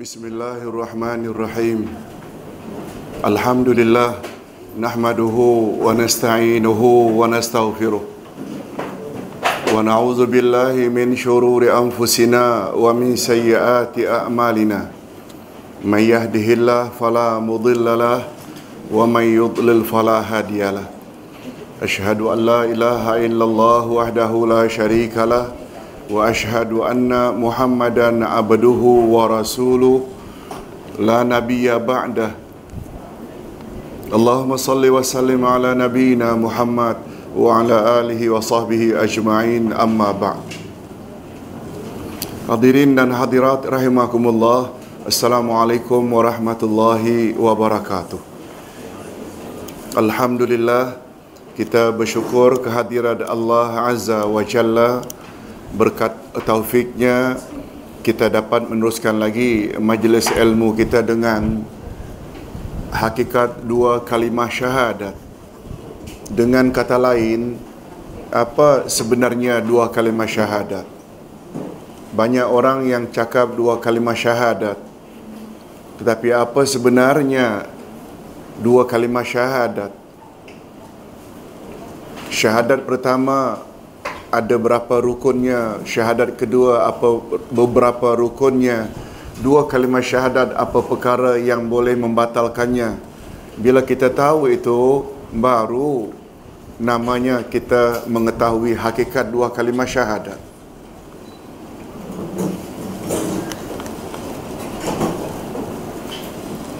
بسم الله الرحمن الرحيم الحمد لله نحمده ونستعينه ونستغفره ونعوذ بالله من شرور أنفسنا ومن سيئات أعمالنا من يهده الله فلا مضل له ومن يضلل فلا هادي له أشهد أن لا إله إلا الله وحده لا شريك له واشهد ان محمدا عبده ورسوله لا نبي بعده اللهم صل وسلم على نبينا محمد وعلى اله وصحبه اجمعين اما بعد Hadirin dan hadirat rahimakumullah Assalamualaikum warahmatullahi wabarakatuh Alhamdulillah kita bersyukur kehadiran Allah Azza wa Jalla berkat taufiknya kita dapat meneruskan lagi majlis ilmu kita dengan hakikat dua kalimah syahadat. Dengan kata lain apa sebenarnya dua kalimah syahadat? Banyak orang yang cakap dua kalimah syahadat tetapi apa sebenarnya dua kalimah syahadat? Syahadat pertama ada berapa rukunnya syahadat kedua apa beberapa rukunnya dua kalimah syahadat apa perkara yang boleh membatalkannya. Bila kita tahu itu baru namanya kita mengetahui hakikat dua kalimah syahadat.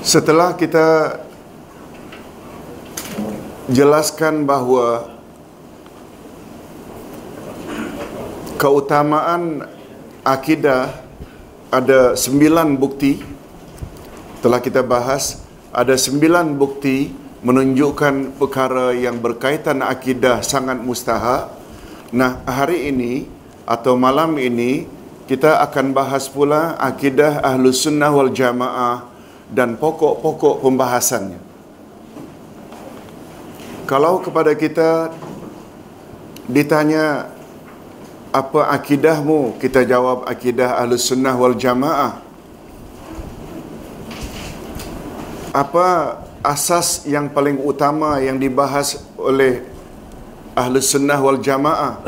Setelah kita jelaskan bahawa keutamaan akidah ada sembilan bukti telah kita bahas. Ada sembilan bukti menunjukkan perkara yang berkaitan akidah sangat mustahak. Nah hari ini atau malam ini kita akan bahas pula akidah ahlu sunnah wal jamaah dan pokok-pokok pembahasannya. Kalau kepada kita ditanya apa akidahmu? Kita jawab akidah Ahlus Sunnah wal Jamaah. Apa asas yang paling utama yang dibahas oleh Ahlus Sunnah wal Jamaah?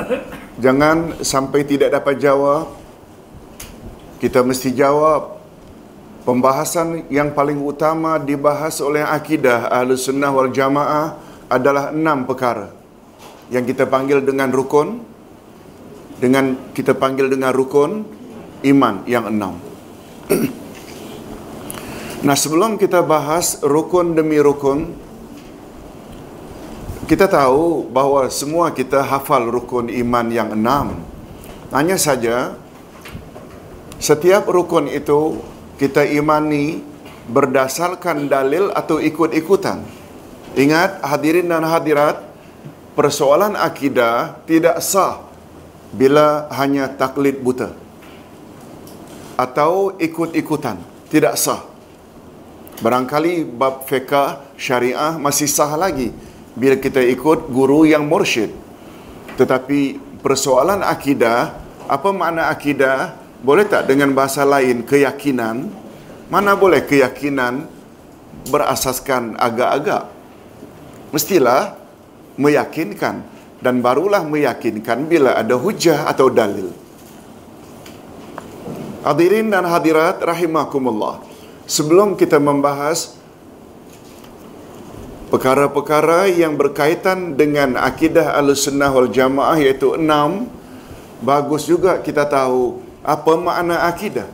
Jangan sampai tidak dapat jawab. Kita mesti jawab. Pembahasan yang paling utama dibahas oleh akidah Ahlus Sunnah wal Jamaah adalah enam perkara yang kita panggil dengan rukun dengan kita panggil dengan rukun iman yang enam. nah sebelum kita bahas rukun demi rukun, kita tahu bahawa semua kita hafal rukun iman yang enam. Hanya saja setiap rukun itu kita imani berdasarkan dalil atau ikut-ikutan. Ingat hadirin dan hadirat, persoalan akidah tidak sah bila hanya taklid buta atau ikut-ikutan tidak sah. Barangkali bab fiqah syariah masih sah lagi bila kita ikut guru yang mursyid. Tetapi persoalan akidah apa makna akidah? Boleh tak dengan bahasa lain keyakinan? Mana boleh keyakinan berasaskan agak-agak? Mestilah meyakinkan dan barulah meyakinkan bila ada hujah atau dalil. Hadirin dan hadirat rahimakumullah. Sebelum kita membahas perkara-perkara yang berkaitan dengan akidah Ahlussunnah wal Jamaah iaitu enam, bagus juga kita tahu apa makna akidah.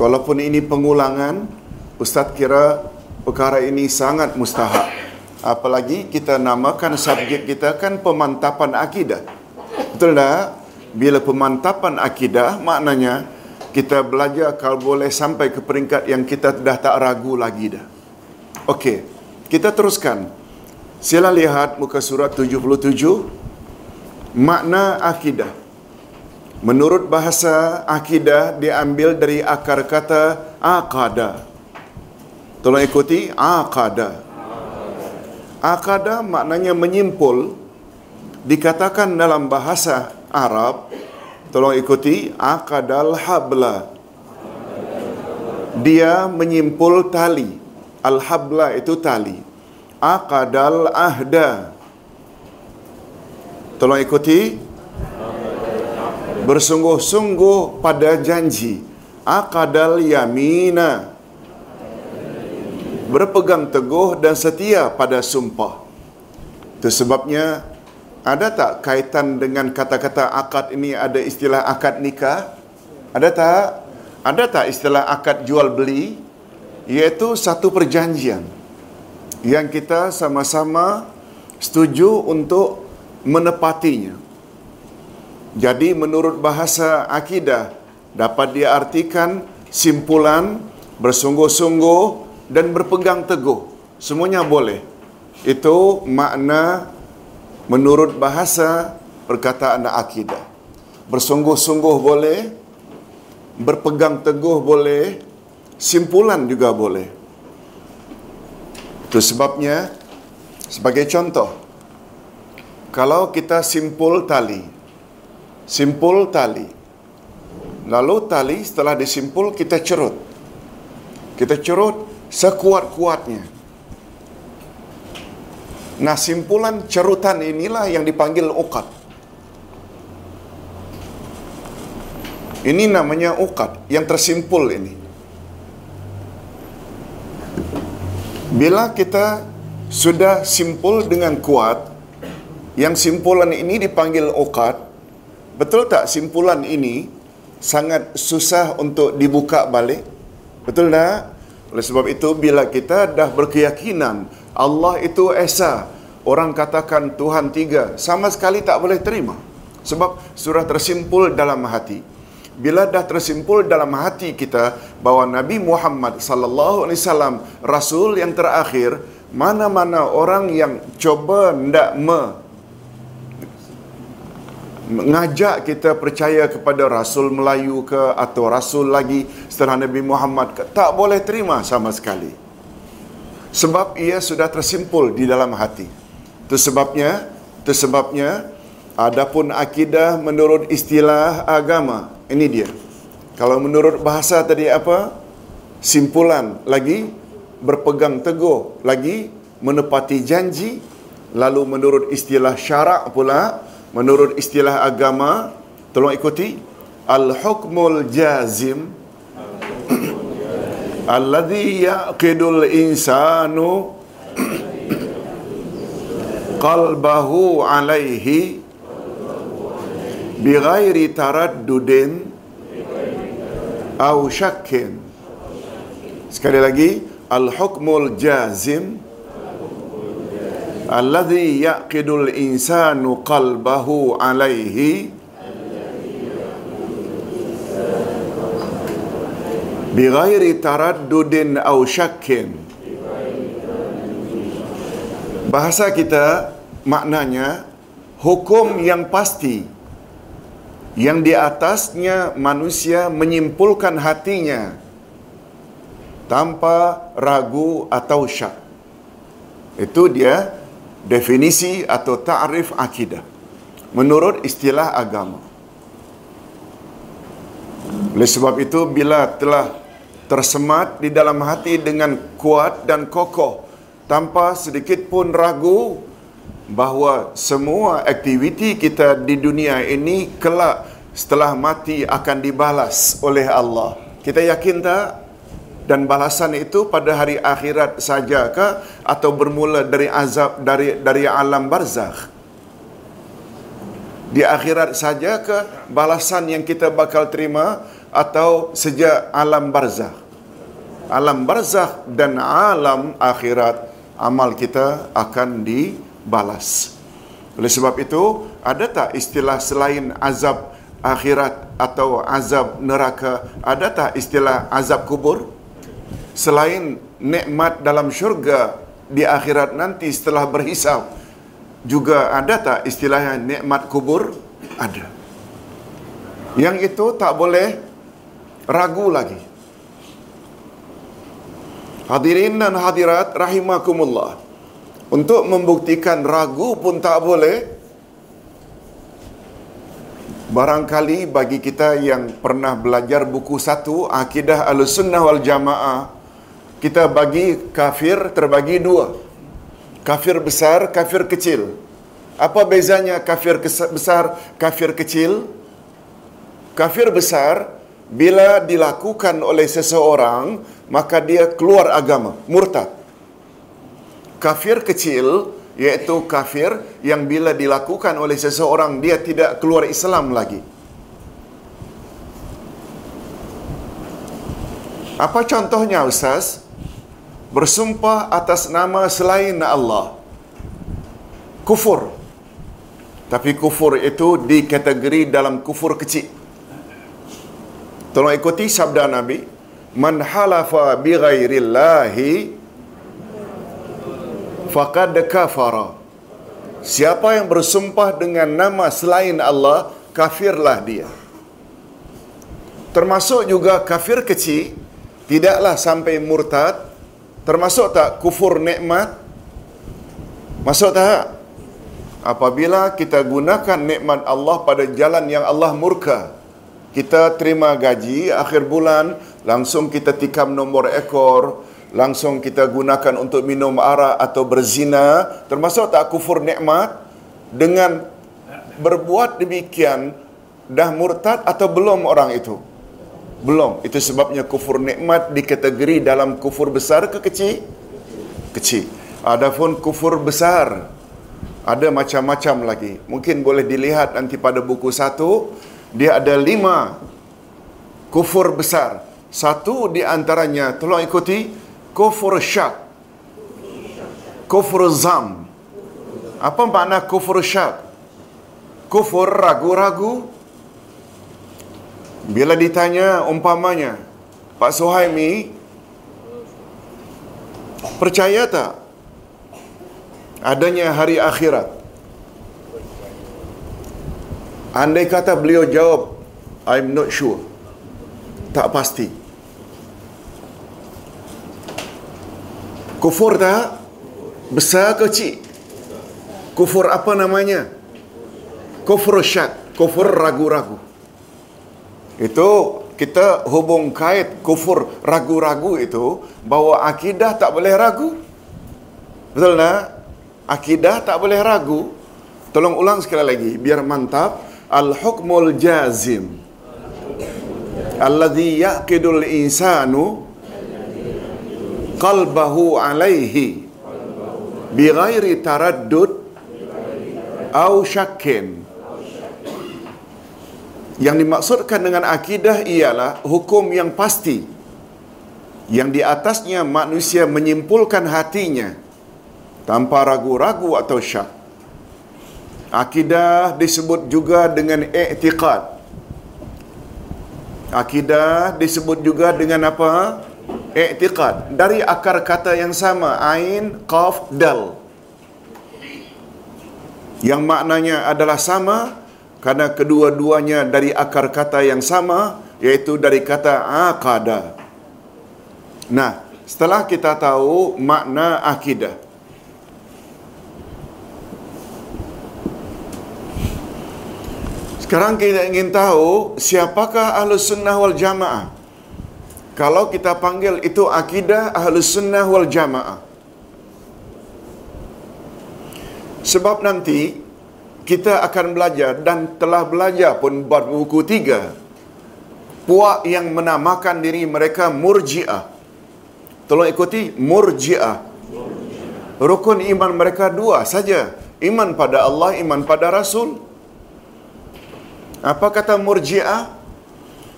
Walaupun ini pengulangan, Ustaz kira perkara ini sangat mustahak. Apalagi kita namakan subjek kita kan pemantapan akidah. Betul tak? Bila pemantapan akidah maknanya kita belajar kalau boleh sampai ke peringkat yang kita dah tak ragu lagi dah. Okey, kita teruskan. Sila lihat muka surat 77. Makna akidah. Menurut bahasa akidah diambil dari akar kata aqada. Tolong ikuti aqada. Aqada maknanya menyimpul dikatakan dalam bahasa Arab tolong ikuti aqadal habla. Dia menyimpul tali. Al-habla itu tali. Aqadal ahda. Tolong ikuti. Bersungguh-sungguh pada janji. Aqadal yamina berpegang teguh dan setia pada sumpah. Itu sebabnya ada tak kaitan dengan kata-kata akad ini? Ada istilah akad nikah? Ada tak? Ada tak istilah akad jual beli? Iaitu satu perjanjian yang kita sama-sama setuju untuk menepatinya. Jadi menurut bahasa akidah dapat diartikan simpulan bersungguh-sungguh dan berpegang teguh. Semuanya boleh. Itu makna menurut bahasa perkataan akidah. Bersungguh-sungguh boleh, berpegang teguh boleh, simpulan juga boleh. Itu sebabnya sebagai contoh kalau kita simpul tali simpul tali lalu tali setelah disimpul kita cerut kita cerut sekuat-kuatnya nah simpulan cerutan inilah yang dipanggil uqad ini namanya uqad yang tersimpul ini bila kita sudah simpul dengan kuat yang simpulan ini dipanggil uqad Betul tak simpulan ini sangat susah untuk dibuka balik? Betul tak? Oleh sebab itu bila kita dah berkeyakinan Allah itu Esa, orang katakan Tuhan tiga, sama sekali tak boleh terima. Sebab surah tersimpul dalam hati. Bila dah tersimpul dalam hati kita bahawa Nabi Muhammad sallallahu alaihi wasallam rasul yang terakhir, mana-mana orang yang coba ndak mengajak kita percaya kepada Rasul Melayu ke atau Rasul lagi setelah Nabi Muhammad ke, tak boleh terima sama sekali. Sebab ia sudah tersimpul di dalam hati. Itu sebabnya, itu sebabnya adapun akidah menurut istilah agama. Ini dia. Kalau menurut bahasa tadi apa? Simpulan lagi berpegang teguh lagi menepati janji lalu menurut istilah syarak pula menurut istilah agama tolong ikuti. Al-hukmul jazim. Alladhi yaqidul insanu qalbahu alaihi bighairi taraddudin au syakkin. Sekali lagi al-hukmul jazim alladhi yaqidul insanu qalbahu alaihi bighairi taraddudin au syakkin bahasa kita maknanya hukum yang pasti. Yang di atasnya manusia menyimpulkan hatinya tanpa ragu atau syak. Itu dia definisi atau ta'rif akidah menurut istilah agama. Oleh sebab itu bila telah tersemat di dalam hati dengan kuat dan kokoh tanpa sedikit pun ragu bahawa semua aktiviti kita di dunia ini kelak setelah mati akan dibalas oleh Allah. Kita yakin tak? Dan balasan itu pada hari akhirat saja ke? Atau bermula dari azab dari dari alam barzakh? Di akhirat saja ke balasan yang kita bakal terima? Atau sejak alam barzakh? Alam barzakh dan alam akhirat amal kita akan dibalas. Oleh sebab itu ada tak istilah selain azab akhirat atau azab neraka? Ada tak istilah azab kubur selain nikmat dalam syurga di akhirat nanti setelah berhisab juga ada tak istilahnya nikmat kubur? Ada. Yang itu tak boleh ragu lagi. Hadirin dan hadirat rahimakumullah. Untuk membuktikan ragu pun tak boleh Barangkali bagi kita yang pernah belajar buku satu, akidah al-sunnah wal jamaah, kita bagi kafir terbagi dua. Kafir besar, kafir kecil. Apa bezanya kafir besar, kafir kecil? Kafir besar, bila dilakukan oleh seseorang, maka dia keluar agama, murtad. Kafir kecil, iaitu kafir yang bila dilakukan oleh seseorang dia tidak keluar Islam lagi. Apa contohnya Ustaz? Bersumpah atas nama selain Allah. Kufur. Tapi kufur itu dikategori dalam kufur kecil. Tolong ikuti sabda Nabi. Man halafa bi ghairillahi faqad kafara. Siapa yang bersumpah dengan nama selain Allah, kafirlah dia. Termasuk juga kafir kecil, tidaklah sampai murtad. Termasuk tak kufur nikmat? Masuk tak? Apabila kita gunakan nikmat Allah pada jalan yang Allah murka, kita terima gaji akhir bulan, langsung kita tikam nombor ekor, langsung kita gunakan untuk minum arak atau berzina, termasuk tak kufur nikmat dengan berbuat demikian dah murtad atau belum orang itu? Belum. Itu sebabnya kufur nikmat dikategori dalam kufur besar ke kecil? Kecil. Adapun kufur besar ada macam-macam lagi. Mungkin boleh dilihat nanti pada buku satu, dia ada lima kufur besar. Satu di antaranya, tolong ikuti, kufur syak. Kufur zam. Apa makna kufur syak? Kufur ragu-ragu. Bila ditanya umpamanya, Pak Suhaimi, percaya tak adanya hari akhirat? Andai kata beliau jawab, I'm not sure. Tak pasti. Kufur tak? Besar ke kecil? Kufur apa namanya? Kufur syak. Kufur ragu-ragu. Itu kita hubung kait kufur ragu-ragu itu bahawa akidah tak boleh ragu. Betul tak? Akidah tak boleh ragu. Tolong ulang sekali lagi biar mantap. Al-hukmul jazim. Alladhi yaqidul insanu qalbahu alaihi bighairi taraddud au syakkin yang dimaksudkan dengan akidah ialah hukum yang pasti yang di atasnya manusia menyimpulkan hatinya tanpa ragu-ragu atau syak. Akidah disebut juga dengan i'tiqad. Akidah disebut juga dengan apa? I'tiqad. Dari akar kata yang sama, ain, qaf, dal. Yang maknanya adalah sama karena kedua-duanya dari akar kata yang sama iaitu dari kata aqada. Nah, setelah kita tahu makna akidah. Sekarang kita ingin tahu siapakah Ahlus Sunnah wal Jamaah. Kalau kita panggil itu akidah Ahlus Sunnah wal Jamaah. Sebab nanti kita akan belajar dan telah belajar pun buku tiga. Puak yang menamakan diri mereka murji'ah. Tolong ikuti murji'ah. Rukun iman mereka dua saja. Iman pada Allah, iman pada Rasul. Apa kata murji'ah?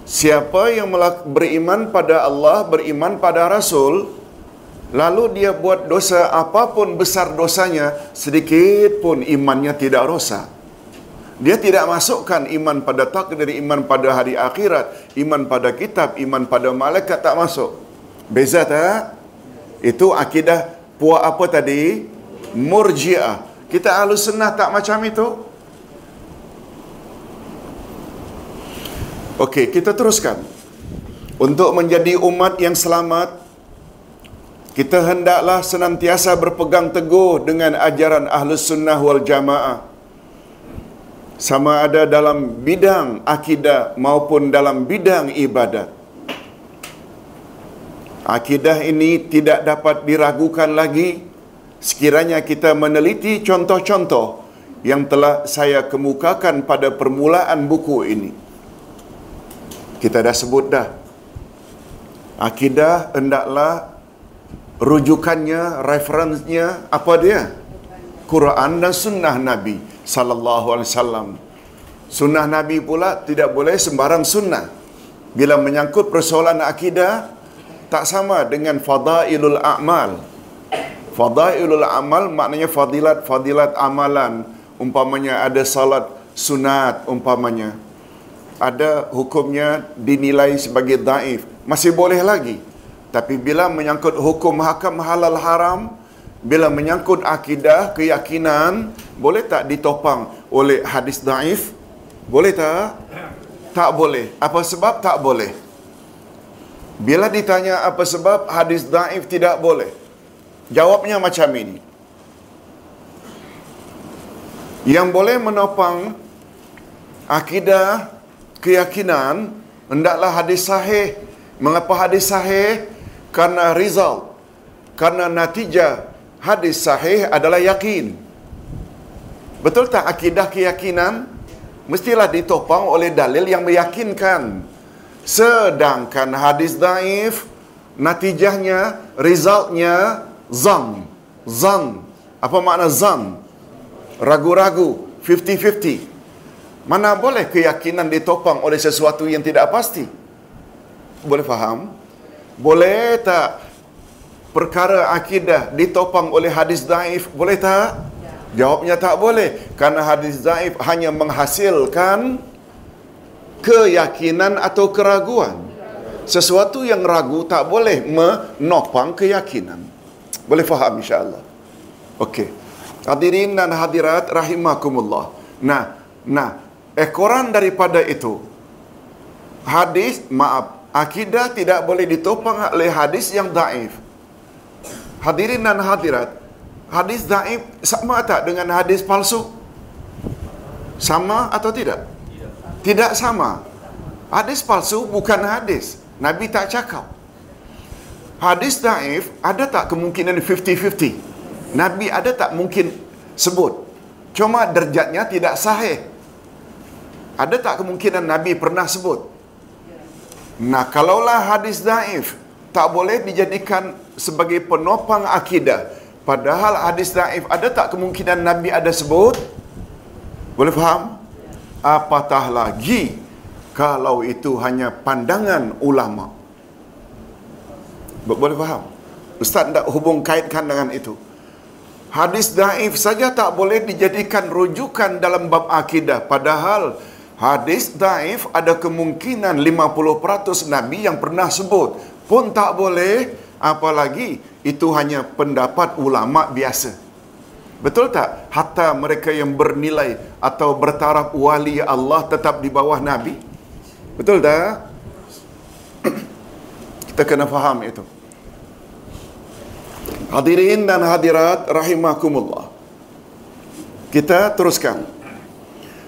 Siapa yang beriman pada Allah, beriman pada Rasul, lalu dia buat dosa apapun besar dosanya, sedikit pun imannya tidak rosak. Dia tidak masukkan iman pada takdir, iman pada hari akhirat, iman pada kitab, iman pada malaikat tak masuk. Beza tak? Itu akidah puak apa tadi? Murji'ah. Kita ahlu sunnah tak macam itu? Okey, kita teruskan. Untuk menjadi umat yang selamat, kita hendaklah senantiasa berpegang teguh dengan ajaran Ahlus Sunnah wal Jamaah. sama ada dalam bidang akidah maupun dalam bidang ibadat. Akidah ini tidak dapat diragukan lagi sekiranya kita meneliti contoh-contoh yang telah saya kemukakan pada permulaan buku ini. Kita dah sebut dah. Akidah hendaklah rujukannya, referensnya apa dia? Quran dan sunnah Nabi sallallahu alaihi wasallam. Sunnah Nabi pula tidak boleh sembarang sunnah. Bila menyangkut persoalan akidah tak sama dengan fadailul a'mal. Fadailul amal maknanya fadilat-fadilat amalan. Umpamanya ada salat sunat umpamanya. Ada hukumnya dinilai sebagai daif. Masih boleh lagi. Tapi bila menyangkut hukum hakam halal haram, bila menyangkut akidah, keyakinan, boleh tak ditopang oleh hadis daif? Boleh tak? Tak boleh. Apa sebab tak boleh? Bila ditanya apa sebab hadis daif tidak boleh? Jawabnya macam ini. Yang boleh menopang akidah, keyakinan, hendaklah hadis sahih. Mengapa hadis sahih? Karena result. Karena natijah hadis sahih adalah yakin. Betul tak akidah keyakinan? Mestilah ditopang oleh dalil yang meyakinkan. Sedangkan hadis daif, natijahnya, resultnya, zan. Zan. Apa makna zan? Ragu-ragu. 50-50. Mana boleh keyakinan ditopang oleh sesuatu yang tidak pasti? Boleh faham? Boleh tak perkara akidah ditopang oleh hadis daif? Boleh tak? Jawabnya tak boleh. Karena hadis daif hanya menghasilkan keyakinan atau keraguan. Sesuatu yang ragu tak boleh menopang keyakinan. Boleh faham insyaAllah. Okey. Hadirin dan hadirat rahimakumullah. Nah, nah, ekoran daripada itu, hadis, maaf, akidah tidak boleh ditopang oleh hadis yang daif. Hadirin dan hadirat, hadis daif sama tak dengan hadis palsu? Sama atau tidak? Tidak sama. Hadis palsu bukan hadis. Nabi tak cakap. Hadis daif ada tak kemungkinan 50-50? Nabi ada tak mungkin sebut? Cuma derjatnya tidak sahih. Ada tak kemungkinan Nabi pernah sebut? Nah, kalaulah hadis daif tak boleh dijadikan sebagai penopang akidah. Padahal hadis daif ada tak kemungkinan Nabi ada sebut? Boleh faham? Apatah lagi kalau itu hanya pandangan ulama. Boleh faham? Ustaz tak hubung kaitkan dengan itu. Hadis daif saja tak boleh dijadikan rujukan dalam bab akidah. Padahal hadis daif ada kemungkinan 50% Nabi yang pernah sebut. Pun tak boleh, apalagi itu hanya pendapat ulama biasa. Betul tak? Hatta mereka yang bernilai atau bertaraf wali Allah tetap di bawah Nabi. Betul tak? Kita kena faham itu. Hadirin dan hadirat rahimakumullah. Kita teruskan.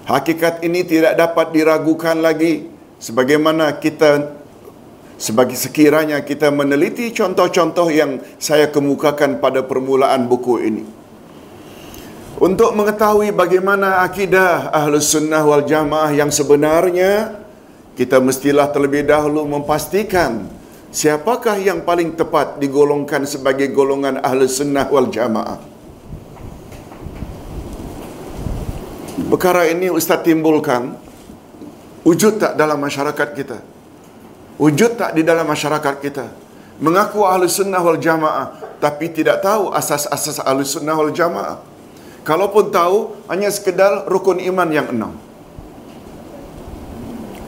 Hakikat ini tidak dapat diragukan lagi sebagaimana kita sebagai sekiranya kita meneliti contoh-contoh yang saya kemukakan pada permulaan buku ini. Untuk mengetahui bagaimana akidah Ahlus Sunnah wal Jamaah yang sebenarnya, kita mestilah terlebih dahulu memastikan siapakah yang paling tepat digolongkan sebagai golongan Ahlus Sunnah wal Jamaah. Perkara ini Ustaz timbulkan wujud tak dalam masyarakat kita? Wujud tak di dalam masyarakat kita? Mengaku ahli sunnah wal jamaah tapi tidak tahu asas-asas ahli sunnah wal jamaah. Kalaupun tahu, hanya sekedar rukun iman yang enam.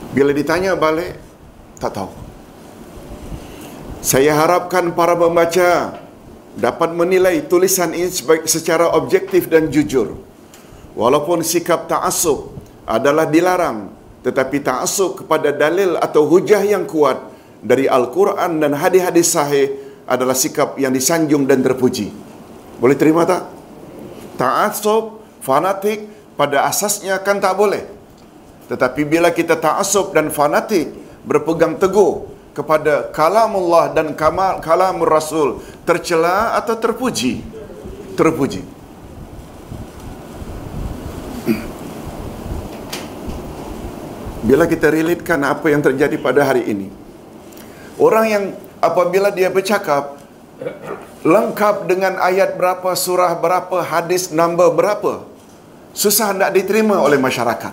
Bila ditanya balik, tak tahu. Saya harapkan para pembaca dapat menilai tulisan ini secara objektif dan jujur. Walaupun sikap ta'asub adalah dilarang, tetapi ta'asub kepada dalil atau hujah yang kuat dari Al-Quran dan hadis-hadis sahih adalah sikap yang disanjung dan terpuji. Boleh terima tak? Ta'asub, fanatik pada asasnya kan tak boleh. Tetapi bila kita ta'asub dan fanatik berpegang teguh kepada kalamullah dan kamal kalamur rasul tercela atau terpuji terpuji bila kita relatekan apa yang terjadi pada hari ini orang yang apabila dia bercakap lengkap dengan ayat berapa surah berapa hadis number berapa susah nak diterima oleh masyarakat.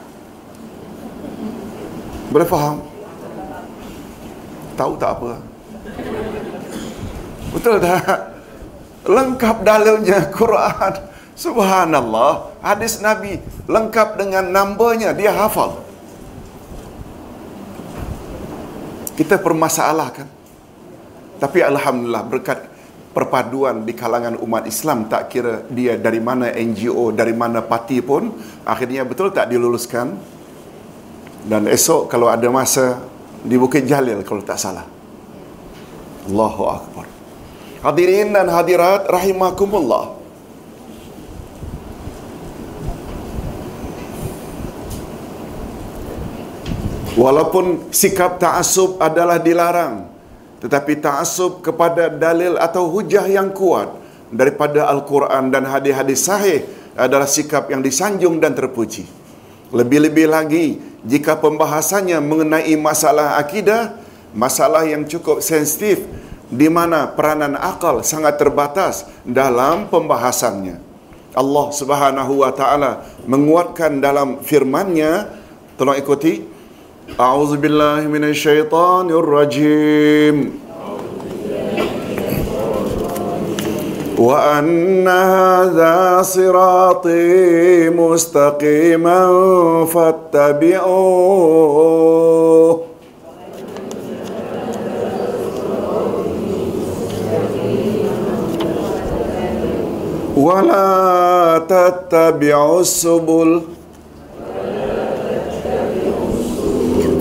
Boleh faham? Tahu tak apa? Betul tak? Lengkap dalilnya Quran. Subhanallah. Hadis nabi lengkap dengan numbernya. Dia hafal kita permasalahkan tapi alhamdulillah berkat perpaduan di kalangan umat Islam tak kira dia dari mana NGO dari mana parti pun akhirnya betul tak diluluskan dan esok kalau ada masa di Bukit Jalil kalau tak salah. Allahu Akbar. Hadirin dan hadirat rahimakumullah. Walaupun sikap ta'asub adalah dilarang, tetapi ta'asub kepada dalil atau hujah yang kuat daripada Al-Quran dan hadis-hadis sahih adalah sikap yang disanjung dan terpuji. Lebih-lebih lagi, jika pembahasannya mengenai masalah akidah, masalah yang cukup sensitif di mana peranan akal sangat terbatas dalam pembahasannya. Allah Subhanahu wa taala menguatkan dalam firman-Nya, tolong ikuti. A'udzubillahi minasyaitonirrajim. وأن هذا صراطي مستقيما فاتبعوه ولا تتبعوا السبل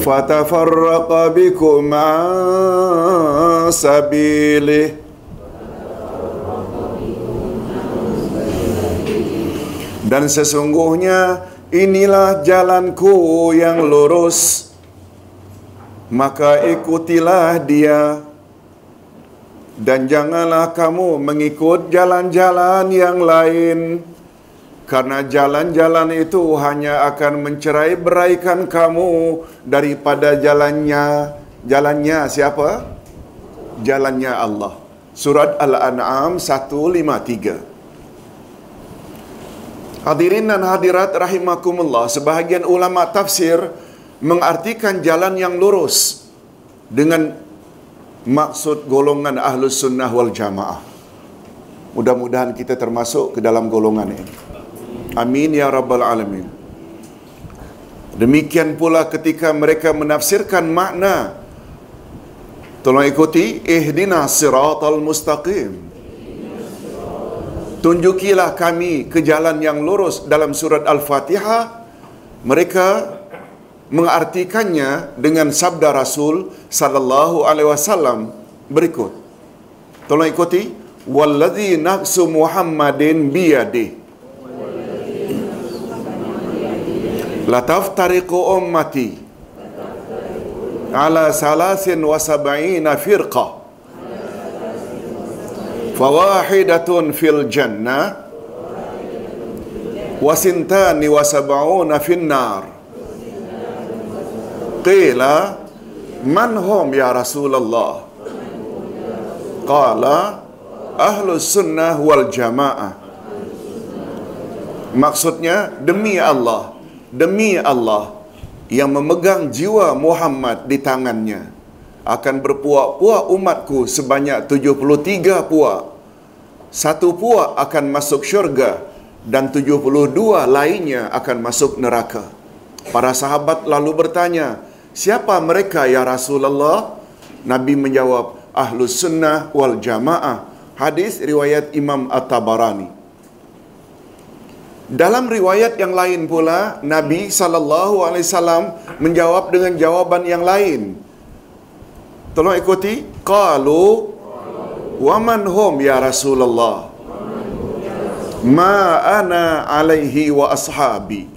فتفرق بكم عن سبيله Dan sesungguhnya inilah jalanku yang lurus Maka ikutilah dia Dan janganlah kamu mengikut jalan-jalan yang lain Karena jalan-jalan itu hanya akan mencerai beraikan kamu Daripada jalannya Jalannya siapa? Jalannya Allah Surat Al-An'am 153 Hadirin dan hadirat rahimakumullah, sebahagian ulama tafsir mengartikan jalan yang lurus dengan maksud golongan ahlus sunnah wal jamaah. Mudah-mudahan kita termasuk ke dalam golongan ini. Amin ya rabbal alamin. Demikian pula ketika mereka menafsirkan makna. Tolong ikuti ihdina siratal mustaqim. Tunjukilah kami ke jalan yang lurus dalam surat Al-Fatihah mereka mengartikannya dengan sabda Rasul sallallahu alaihi wasallam berikut. Tolong ikuti wallazi nafsu muhammadin biyadi la taftariqu ummati ala salasin wa sab'ina firqah fawahidatun fil jannah wasintani wasab'una fin nar qila man hum ya rasulullah qala ahlus sunnah wal jamaah maksudnya demi Allah demi Allah yang memegang jiwa Muhammad di tangannya akan berpuak-puak umatku sebanyak 73 puak. Satu puak akan masuk syurga dan 72 lainnya akan masuk neraka. Para sahabat lalu bertanya, siapa mereka ya Rasulullah? Nabi menjawab, Ahlus Sunnah wal Jamaah. Hadis riwayat Imam At-Tabarani. Dalam riwayat yang lain pula Nabi sallallahu alaihi wasallam menjawab dengan jawaban yang lain. Tolong ikuti qalu wa man hum ya Rasulullah. Ma ana alaihi wa ashabi.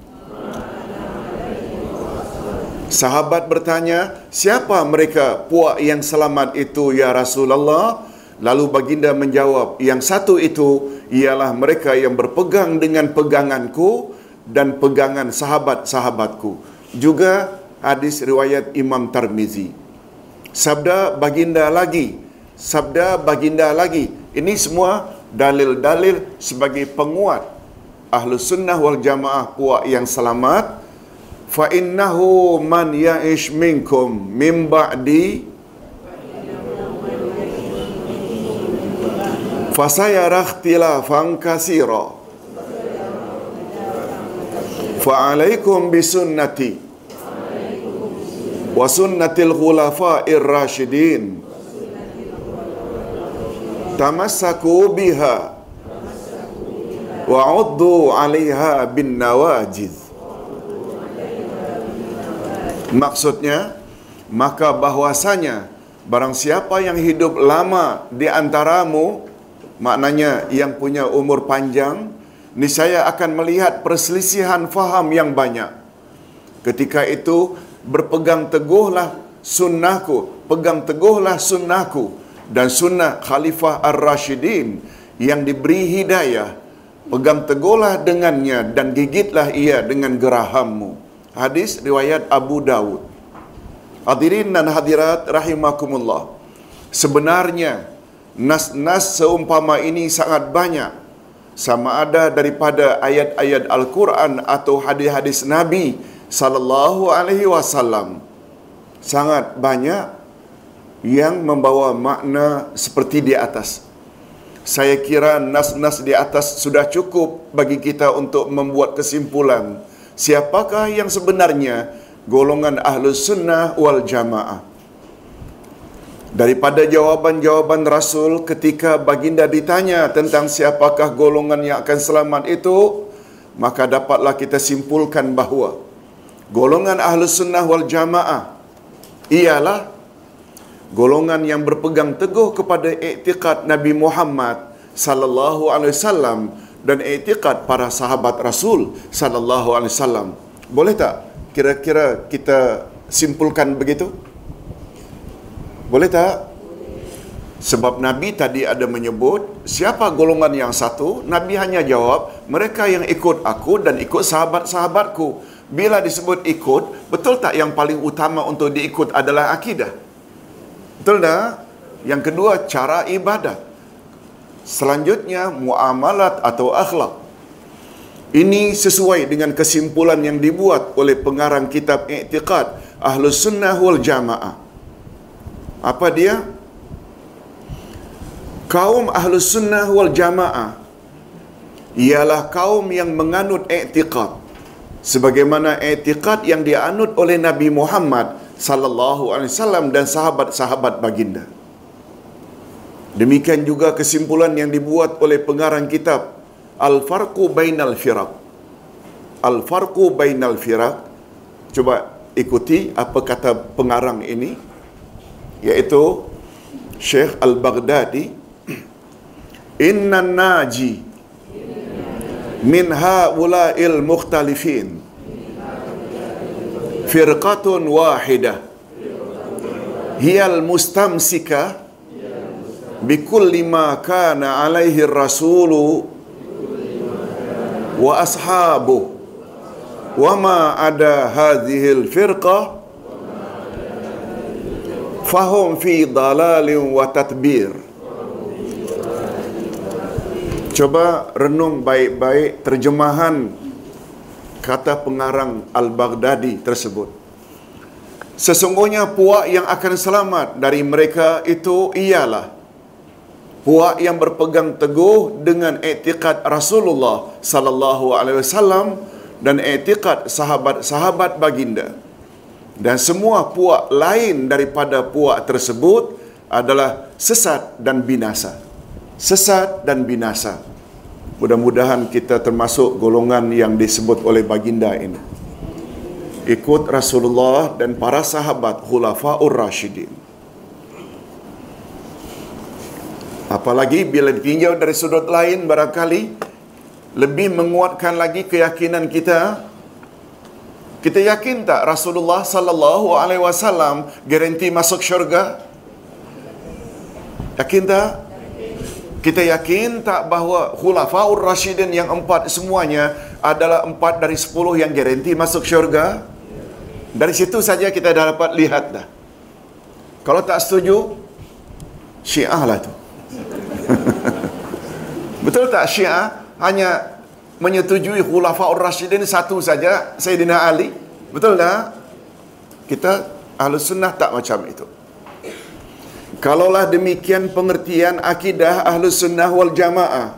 Sahabat bertanya, siapa mereka puak yang selamat itu ya Rasulullah? Lalu baginda menjawab, yang satu itu ialah mereka yang berpegang dengan peganganku dan pegangan sahabat-sahabatku. Juga hadis riwayat Imam Tarmizi. Sabda baginda lagi, sabda baginda lagi. Ini semua dalil-dalil sebagai penguat ahlu sunnah wal jamaah puak yang selamat fa innahu man ya'ish minkum min ba'di fasayara ikhtilafan kasira. Fa alaikum bisunnati. Wa sunnatil khulafa'ir rasyidin tamassaku biha. Wa'uddu 'alaiha bin nawajiz. Maksudnya maka bahwasanya barang siapa yang hidup lama di antaramu maknanya yang punya umur panjang niscaya akan melihat perselisihan faham yang banyak. Ketika itu berpegang teguhlah sunnahku pegang teguhlah sunnahku. Dan sunnah khalifah ar-rasyidin yang diberi hidayah pegang teguhlah dengannya dan gigitlah ia dengan gerahammu. Hadis riwayat Abu Dawud. Hadirin dan hadirat rahimakumullah. Sebenarnya nas-nas seumpama ini sangat banyak sama ada daripada ayat-ayat Al-Quran atau hadis-hadis Nabi sallallahu alaihi wasallam sangat banyak yang membawa makna seperti di atas. Saya kira nas-nas di atas sudah cukup bagi kita untuk membuat kesimpulan siapakah yang sebenarnya golongan ahlus sunnah wal jamaah. Daripada jawaban-jawaban Rasul ketika baginda ditanya tentang siapakah golongan yang akan selamat itu, maka dapatlah kita simpulkan bahawa golongan ahlus sunnah wal jamaah ialah golongan yang berpegang teguh kepada iktikad Nabi Muhammad sallallahu alaihi wasallam dan iktikad para sahabat Rasul sallallahu alaihi wasallam. Boleh tak kira-kira kita simpulkan begitu? Boleh tak? Sebab Nabi tadi ada menyebut siapa golongan yang satu, Nabi hanya jawab mereka yang ikut aku dan ikut sahabat-sahabatku. Bila disebut ikut, betul tak yang paling utama untuk diikut adalah akidah? Betul tak? Yang kedua, cara ibadat. Selanjutnya, muamalat atau akhlak. Ini sesuai dengan kesimpulan yang dibuat oleh pengarang kitab I'tiqad Ahlus Sunnah wal Jamaah. Apa dia? Kaum Ahlus Sunnah wal Jamaah ialah kaum yang menganut i'tiqad sebagaimana i'tiqad yang dianut oleh Nabi Muhammad sallallahu alaihi wasallam dan sahabat-sahabat baginda. Demikian juga kesimpulan yang dibuat oleh pengarang kitab Al-Farqu Bainal Firaq. Al-Farqu Bainal Firaq. Coba ikuti apa kata pengarang ini yaitu Syekh Al-Baghdadi Inna naji min haula'il mukhtalifin firqatun wahidah hiyal mustamsika bikulli ma kana alaihi rasulu wa ashabu wa ma ada hadhihi al firqah fahum fi dalalin wa tatbir Coba renung baik-baik terjemahan kata pengarang Al-Baghdadi tersebut. Sesungguhnya puak yang akan selamat dari mereka itu ialah puak yang berpegang teguh dengan etikat Rasulullah sallallahu alaihi wasallam dan etikat sahabat-sahabat baginda. Dan semua puak lain daripada puak tersebut adalah sesat dan binasa. Sesat dan binasa. Mudah-mudahan kita termasuk golongan yang disebut oleh baginda ini. Ikut Rasulullah dan para sahabat Khulafaur Rashidin. Apalagi bila ditinjau dari sudut lain barangkali lebih menguatkan lagi keyakinan kita Kita yakin tak Rasulullah sallallahu alaihi wasallam garanti masuk syurga? Yakin tak? Kita yakin tak bahawa Khulafaur Rashidin yang empat semuanya adalah empat dari sepuluh yang garanti masuk syurga? Dari situ saja kita dah dapat lihat dah. Kalau tak setuju, Syiah lah tu. Betul tak Syiah hanya menyetujui Khulafaur Rashidin satu saja, Sayyidina Ali? Betul tak? Kita Ahlus Sunnah tak macam itu. Kalaulah demikian pengertian akidah Ahlus Sunnah wal Jamaah.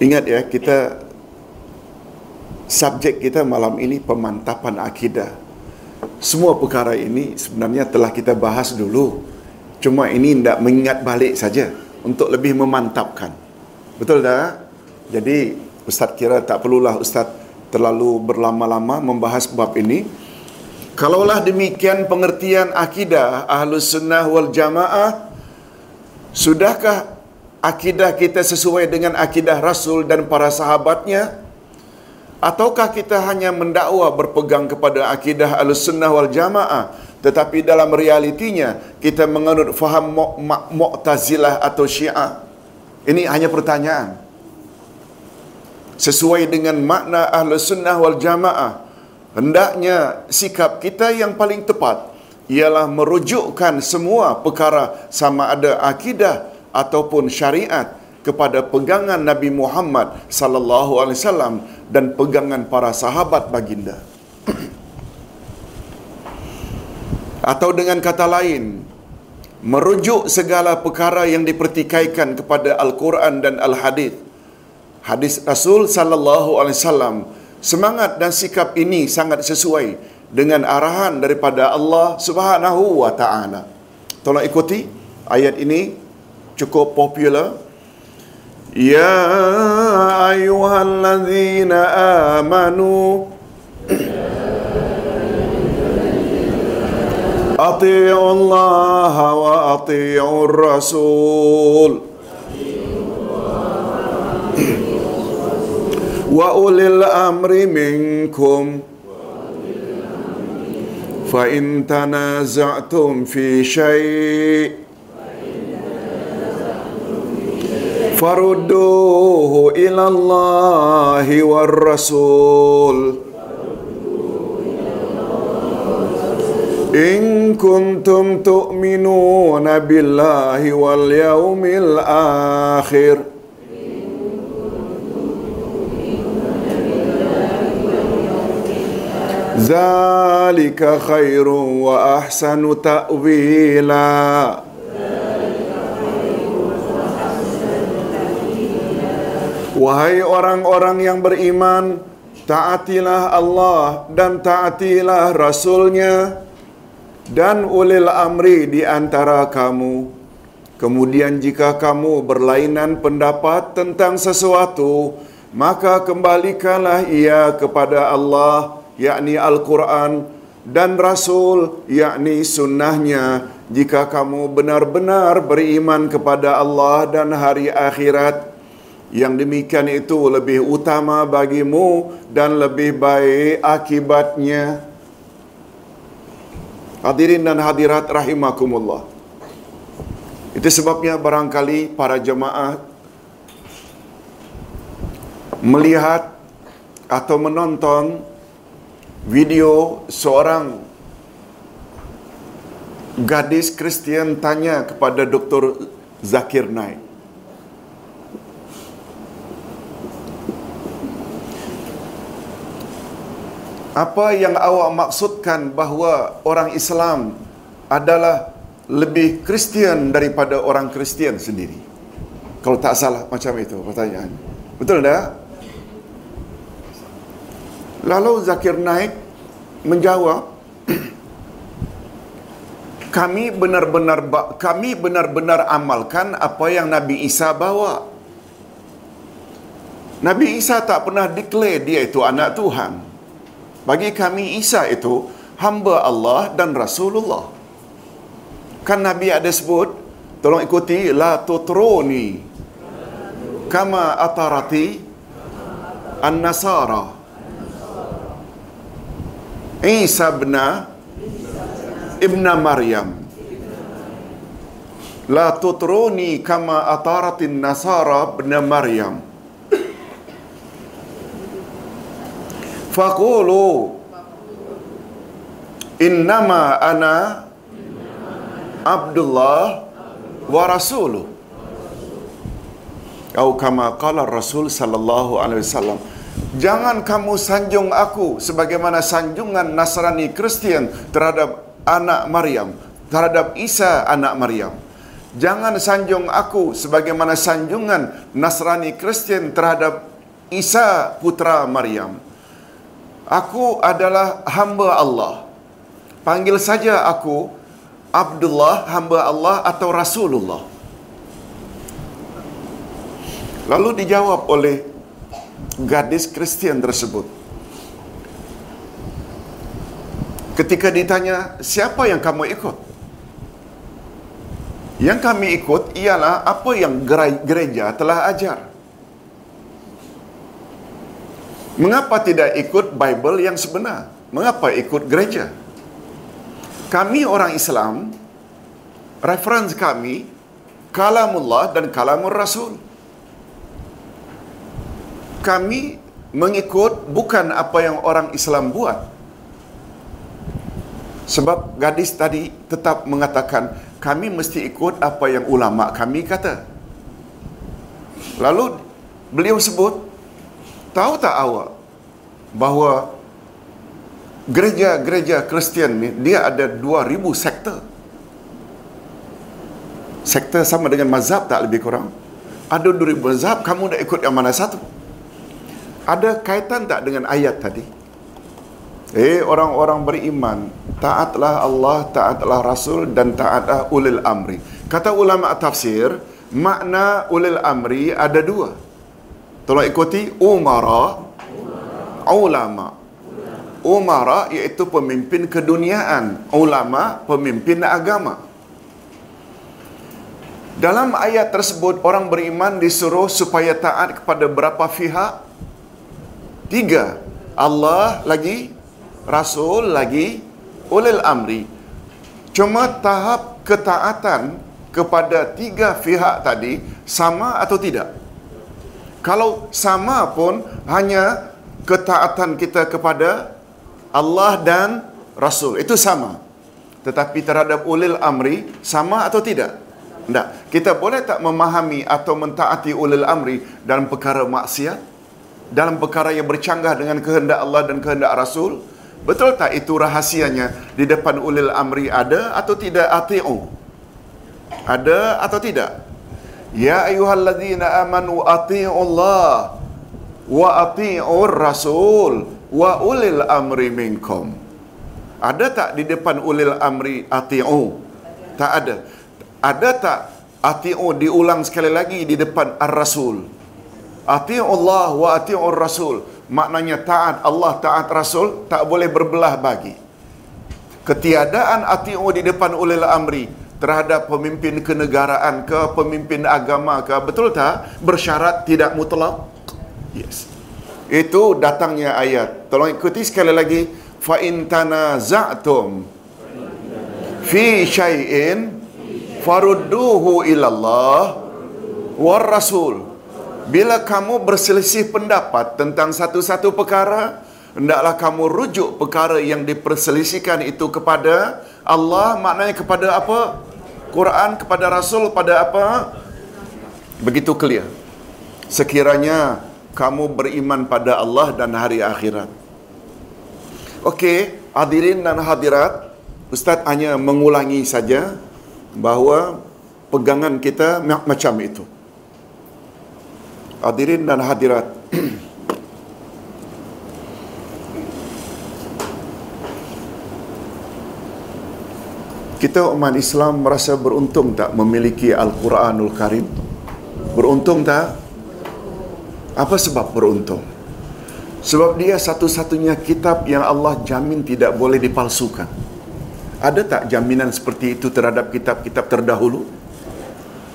Ingat ya, kita subjek kita malam ini pemantapan akidah. Semua perkara ini sebenarnya telah kita bahas dulu. Cuma ini tidak mengingat balik saja untuk lebih memantapkan. Betul tak? Jadi Ustaz kira tak perlulah Ustaz terlalu berlama-lama membahas bab ini. Kalaulah demikian pengertian akidah Ahlus Sunnah wal Jamaah, sudahkah akidah kita sesuai dengan akidah Rasul dan para sahabatnya? Ataukah kita hanya mendakwa berpegang kepada akidah Ahlus Sunnah wal Jamaah, tetapi dalam realitinya kita menganut faham Mu'tazilah atau Syiah? Ini hanya pertanyaan. Sesuai dengan makna Ahlus Sunnah wal Jamaah, hendaknya sikap kita yang paling tepat ialah merujukkan semua perkara sama ada akidah ataupun syariat kepada pegangan Nabi Muhammad sallallahu alaihi wasallam dan pegangan para sahabat baginda. Atau dengan kata lain, merujuk segala perkara yang dipertikaikan kepada Al-Quran dan Al-Hadis. Hadis Rasul sallallahu alaihi wasallam semangat dan sikap ini sangat sesuai dengan arahan daripada Allah Subhanahu wa taala. Tolong ikuti ayat ini cukup popular. Ya ayyuhalladzina amanu أطيعوا الله وأطيعوا الرسول. وأولي الأمر منكم. فإن تنازعتم في شيء فردوه إلى الله والرسول. إن كنتم تؤمنون بالله واليوم الآخر ذلك خير وأحسن تأويلا Wahai orang-orang yang beriman, taatilah Allah dan taatilah Rasulnya dan ulil amri di antara kamu. Kemudian jika kamu berlainan pendapat tentang sesuatu, maka kembalikanlah ia kepada Allah, yakni Al-Quran, dan Rasul, yakni sunnahnya, jika kamu benar-benar beriman kepada Allah dan hari akhirat, yang demikian itu lebih utama bagimu dan lebih baik akibatnya. Hadirin dan hadirat rahimakumullah. Itu sebabnya barangkali para jemaah melihat atau menonton video seorang gadis Kristian tanya kepada Dr. Zakir Naik. Apa yang awak maksudkan bahawa orang Islam adalah lebih Kristian daripada orang Kristian sendiri? Kalau tak salah macam itu pertanyaan. Betul tak? Lalu Zakir Naik menjawab, kami benar-benar kami benar-benar amalkan apa yang Nabi Isa bawa. Nabi Isa tak pernah declare dia itu anak Tuhan. Bagi kami Isa itu hamba Allah dan Rasulullah. Kan Nabi ada sebut, tolong ikuti la tutruni kama atarati an-nasara. Isa bna ibn Maryam. La tutruni kama ataratin nasara ibn Maryam Faqulu Innama ana Abdullah wa rasuluh Atau kama qala Rasul sallallahu alaihi wasallam Jangan kamu sanjung aku sebagaimana sanjungan Nasrani Kristian terhadap anak Maryam, terhadap Isa anak Maryam. Jangan sanjung aku sebagaimana sanjungan Nasrani Kristian terhadap Isa putra Maryam. Aku adalah hamba Allah. Panggil saja aku Abdullah, hamba Allah atau Rasulullah. Lalu dijawab oleh gadis Kristian tersebut. Ketika ditanya, siapa yang kamu ikut? Yang kami ikut ialah apa yang gereja telah ajar. Mengapa tidak ikut Bible yang sebenar? Mengapa ikut gereja? Kami orang Islam, reference kami, kalamullah dan kalamur rasul kami mengikut bukan apa yang orang Islam buat. Sebab gadis tadi tetap mengatakan kami mesti ikut apa yang ulama kami kata. Lalu beliau sebut, tahu tak awak bahawa gereja-gereja Kristian ni dia ada 2000 sektor. Sektor sama dengan mazhab tak lebih kurang? Ada 2000 mazhab, kamu nak ikut yang mana satu? ada kaitan tak dengan ayat tadi? Eh orang-orang beriman, taatlah Allah, taatlah Rasul dan taatlah ulil amri. Kata ulama tafsir, makna ulil amri ada dua. Tolong ikuti umara, ulama. Umara iaitu pemimpin keduniaan, ulama pemimpin agama. Dalam ayat tersebut orang beriman disuruh supaya taat kepada berapa pihak? Tiga. Allah lagi, Rasul lagi, ulil amri. Cuma tahap ketaatan kepada tiga pihak tadi sama atau tidak? Kalau sama pun hanya ketaatan kita kepada Allah dan Rasul. Itu sama. Tetapi terhadap ulil amri sama atau tidak? Tidak. Kita boleh tak memahami atau mentaati ulil amri dalam perkara maksiat? dalam perkara yang bercanggah dengan kehendak Allah dan kehendak Rasul? Betul tak itu rahasianya di depan ulil amri ada atau tidak ati'u? Ada atau tidak? Ya ayyuhalladzina amanu ati'u Allah wa ati'u Rasul wa ulil amri minkum. Ada tak di depan ulil amri ati'u? Tak ada. Ada tak ati'u diulang sekali lagi di depan ar-Rasul? Ati'u Allah wa ati'u Rasul. Maknanya taat Allah, taat Rasul tak boleh berbelah bagi. Ketiadaan ati'u di depan ulil amri terhadap pemimpin kenegaraan ke, pemimpin agama ke, betul tak? Bersyarat tidak mutlak? Yes. Itu datangnya ayat. Tolong ikuti sekali lagi. Fa in tanaza'tum fi syai'in farudduhu ila Allah war rasul bila kamu berselisih pendapat tentang satu-satu perkara, hendaklah kamu rujuk perkara yang diperselisihkan itu kepada Allah, maknanya kepada apa? Quran, kepada Rasul, pada apa? Begitu clear. Sekiranya kamu beriman pada Allah dan hari akhirat. Okey, hadirin dan hadirat, Ustaz hanya mengulangi saja bahawa pegangan kita macam itu. Hadirin dan hadirat Kita umat Islam merasa beruntung tak memiliki Al-Quranul Karim? Beruntung tak? Apa sebab beruntung? Sebab dia satu-satunya kitab yang Allah jamin tidak boleh dipalsukan. Ada tak jaminan seperti itu terhadap kitab-kitab terdahulu?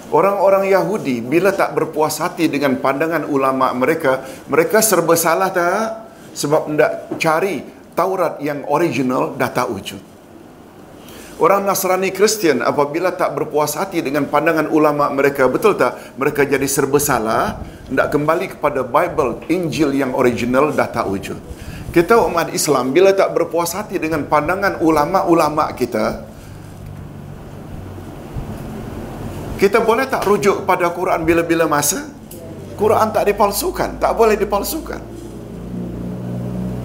Orang-orang Yahudi bila tak berpuas hati dengan pandangan ulama mereka, mereka serba salah tak? Sebab hendak cari Taurat yang original dah tak wujud. Orang Nasrani Kristian apabila tak berpuas hati dengan pandangan ulama mereka, betul tak? Mereka jadi serba salah, tidak kembali kepada Bible, Injil yang original dah tak wujud. Kita umat Islam bila tak berpuas hati dengan pandangan ulama-ulama kita, kita boleh tak rujuk pada Quran bila-bila masa? Quran tak dipalsukan, tak boleh dipalsukan.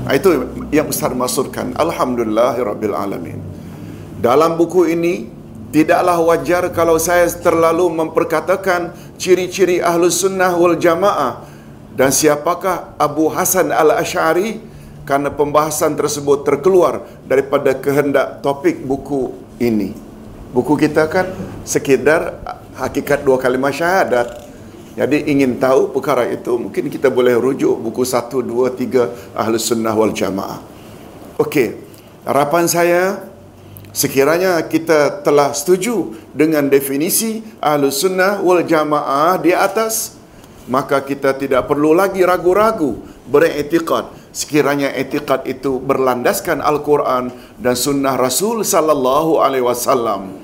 Itu yang Ustaz maksudkan. Alhamdulillahirabbil alamin. Dalam buku ini tidaklah wajar kalau saya terlalu memperkatakan ciri-ciri ahlu sunnah wal jamaah dan siapakah Abu Hasan al-Ash'ari karena pembahasan tersebut terkeluar daripada kehendak topik buku ini. Buku kita kan sekedar hakikat dua kalimah syahadat. Jadi ingin tahu perkara itu, mungkin kita boleh rujuk buku 1, 2, 3 Ahlu Sunnah wal Jamaah. Okey, harapan saya sekiranya kita telah setuju dengan definisi Ahlu Sunnah wal Jamaah di atas, maka kita tidak perlu lagi ragu-ragu beriktikad sekiranya etikad itu berlandaskan Al-Quran dan Sunnah Rasul Sallallahu Alaihi Wasallam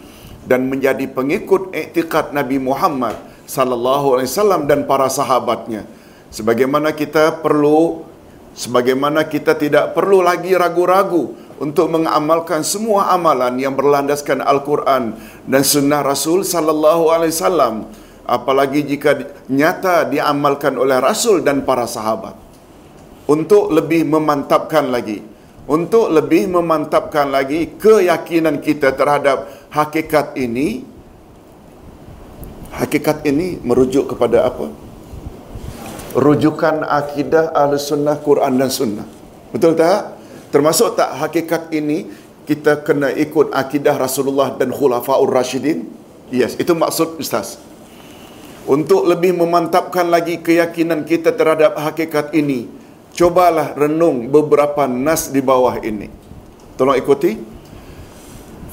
dan menjadi pengikut iktikad Nabi Muhammad sallallahu alaihi wasallam dan para sahabatnya. Sebagaimana kita perlu sebagaimana kita tidak perlu lagi ragu-ragu untuk mengamalkan semua amalan yang berlandaskan Al-Quran dan sunnah Rasul sallallahu alaihi wasallam apalagi jika nyata diamalkan oleh Rasul dan para sahabat. Untuk lebih memantapkan lagi untuk lebih memantapkan lagi keyakinan kita terhadap hakikat ini hakikat ini merujuk kepada apa? Rujukan akidah ahli sunnah Quran dan sunnah. Betul tak termasuk tak hakikat ini kita kena ikut akidah Rasulullah dan Khulafaur Rashidin yes itu maksud ustaz untuk lebih memantapkan lagi keyakinan kita terhadap hakikat ini cobalah renung beberapa nas di bawah ini tolong ikuti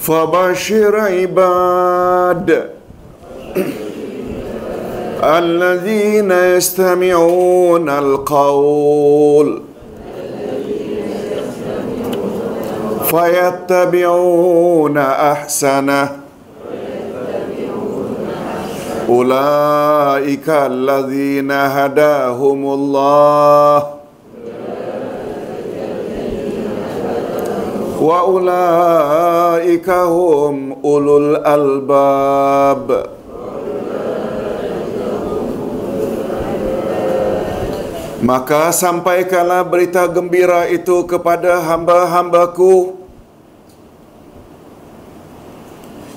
فبشر عباد الذين يستمعون القول فيتبعون احسنه اولئك الذين هداهم الله وأولئك هم أولو الألباب Maka sampaikanlah berita gembira itu kepada hamba-hambaku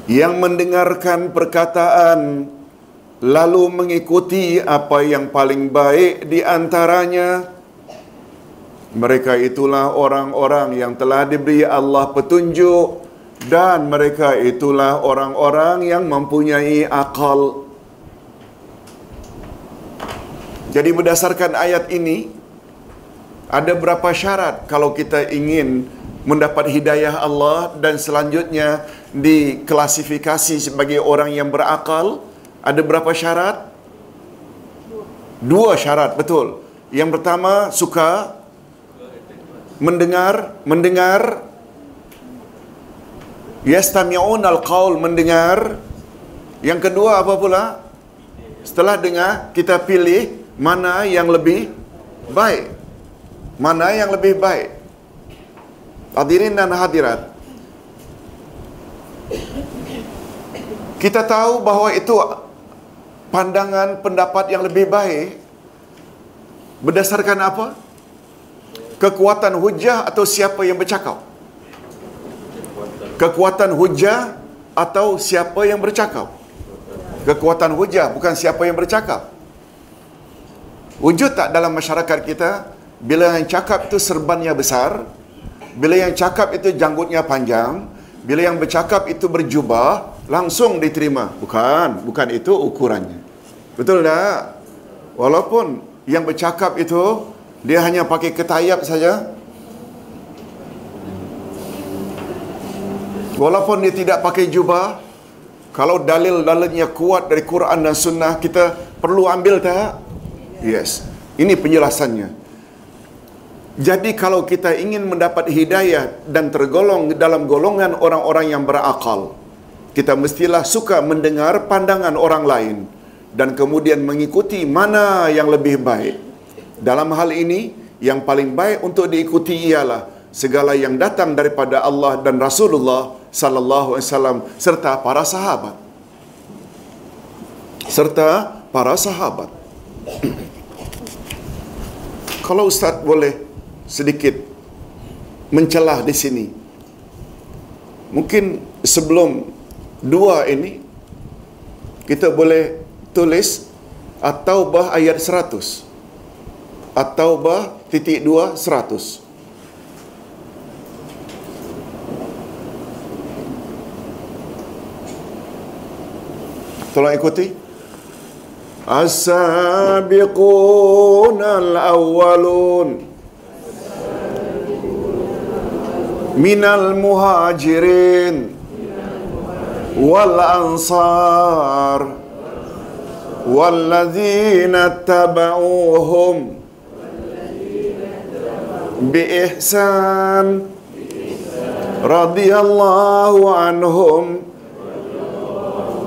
yang mendengarkan perkataan lalu mengikuti apa yang paling baik di antaranya mereka itulah orang-orang yang telah diberi Allah petunjuk dan mereka itulah orang-orang yang mempunyai akal. Jadi berdasarkan ayat ini ada berapa syarat kalau kita ingin mendapat hidayah Allah dan selanjutnya diklasifikasi sebagai orang yang berakal? Ada berapa syarat? Dua syarat, betul. Yang pertama, suka mendengar mendengar yastami'un al-qaul mendengar yang kedua apa pula setelah dengar kita pilih mana yang lebih baik mana yang lebih baik hadirin dan hadirat kita tahu bahawa itu pandangan pendapat yang lebih baik berdasarkan apa kekuatan hujah atau siapa yang bercakap? Kekuatan hujah atau siapa yang bercakap? Kekuatan hujah bukan siapa yang bercakap. Wujud tak dalam masyarakat kita bila yang cakap itu serbannya besar, bila yang cakap itu janggutnya panjang, bila yang bercakap itu berjubah, langsung diterima. Bukan, bukan itu ukurannya. Betul tak? Walaupun yang bercakap itu dia hanya pakai ketayap saja. Walaupun dia tidak pakai jubah, kalau dalil-dalilnya kuat dari Quran dan Sunnah, kita perlu ambil tak? Yes. Ini penjelasannya. Jadi kalau kita ingin mendapat hidayah dan tergolong dalam golongan orang-orang yang berakal, kita mestilah suka mendengar pandangan orang lain dan kemudian mengikuti mana yang lebih baik. Dalam hal ini, yang paling baik untuk diikuti ialah segala yang datang daripada Allah dan Rasulullah sallallahu alaihi wasallam serta para sahabat. Serta para sahabat. Kalau ustaz boleh sedikit mencelah di sini. Mungkin sebelum dua ini kita boleh tulis atau bah ayat 100 atau bah titik 2 100 Tolong ikuti. As-sabiqun al-awwalun muhajirin wal ansar والذين اتبعوهم بإحسان رضي الله عنهم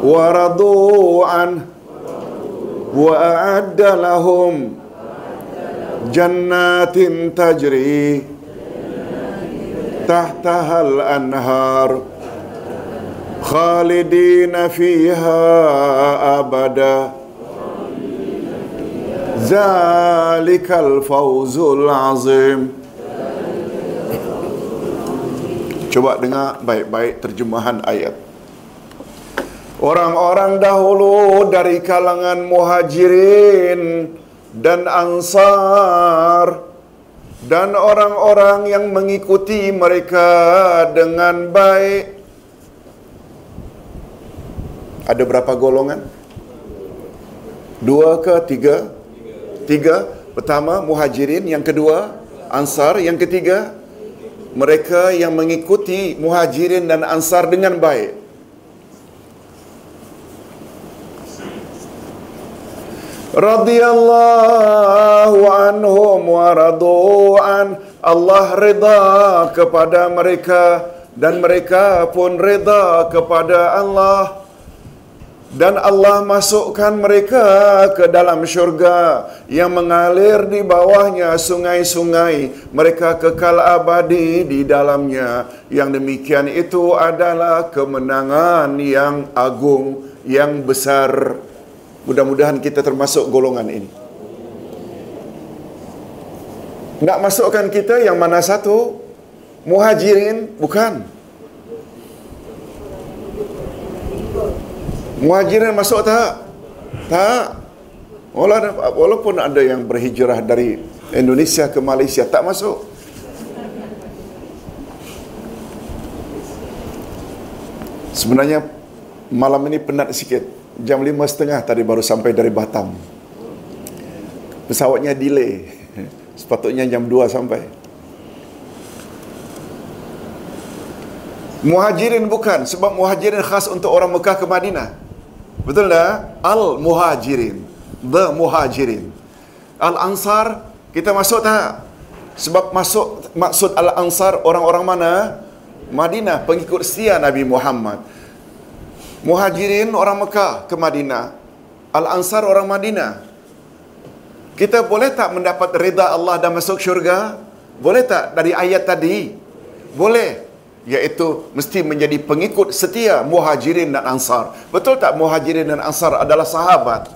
ورضوا عنه وأعد لهم جنات تجري تحتها الأنهار خالدين فيها أبدا ذلك الفوز العظيم Coba dengar baik-baik terjemahan ayat. Orang-orang dahulu dari kalangan muhajirin dan ansar dan orang-orang yang mengikuti mereka dengan baik. Ada berapa golongan? Dua ke tiga? Tiga. Pertama muhajirin, yang kedua ansar, yang ketiga mereka yang mengikuti muhajirin dan ansar dengan baik. Radhiyallahu anhum wa radu'an. Allah rida kepada mereka dan mereka pun rida kepada Allah. Dan Allah masukkan mereka ke dalam syurga yang mengalir di bawahnya sungai-sungai. Mereka kekal abadi di dalamnya. Yang demikian itu adalah kemenangan yang agung yang besar Mudah-mudahan kita termasuk golongan ini. Nak masukkan kita yang mana satu? Muhajirin? Bukan. Muhajirin masuk tak? Tak. Walaupun ada yang berhijrah dari Indonesia ke Malaysia, tak masuk. Sebenarnya malam ini penat sikit jam lima setengah tadi baru sampai dari Batam. Pesawatnya delay. Sepatutnya jam 2 sampai. Muhajirin bukan. Sebab muhajirin khas untuk orang Mekah ke Madinah. Betul tak? Al-Muhajirin. The Muhajirin. Al-Ansar, kita masuk tak? Sebab masuk maksud Al-Ansar orang-orang mana? Madinah, pengikut setia Nabi Muhammad. Muhajirin orang Mekah ke Madinah. Al-Ansar orang Madinah. Kita boleh tak mendapat rida Allah dan masuk syurga? Boleh tak dari ayat tadi? Boleh. Iaitu mesti menjadi pengikut setia Muhajirin dan Ansar. Betul tak Muhajirin dan Ansar adalah sahabat?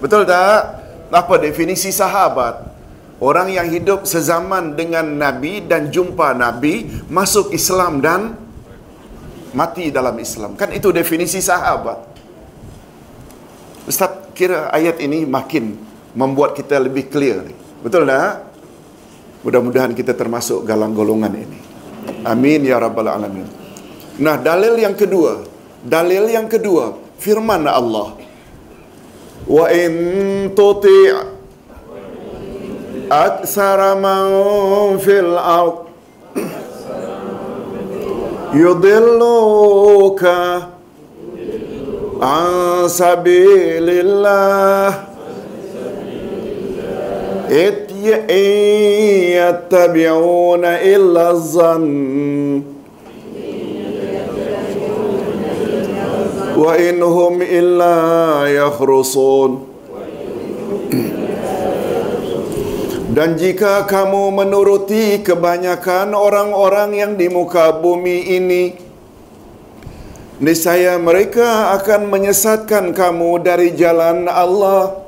Betul tak? Apa definisi sahabat? Orang yang hidup sezaman dengan Nabi dan jumpa Nabi, masuk Islam dan mati dalam Islam. Kan itu definisi sahabat. Ustaz kira ayat ini makin membuat kita lebih clear. Betul tak? Mudah-mudahan kita termasuk galang golongan ini. Amin ya rabbal alamin. Nah, dalil yang kedua, dalil yang kedua, firman Allah. Wa in tuti' aksara man fil ardh يضلوك عن سبيل الله يتبعون إلا الظن. وإن هم إلا يخرصون. Dan jika kamu menuruti kebanyakan orang-orang yang di muka bumi ini, niscaya mereka akan menyesatkan kamu dari jalan Allah.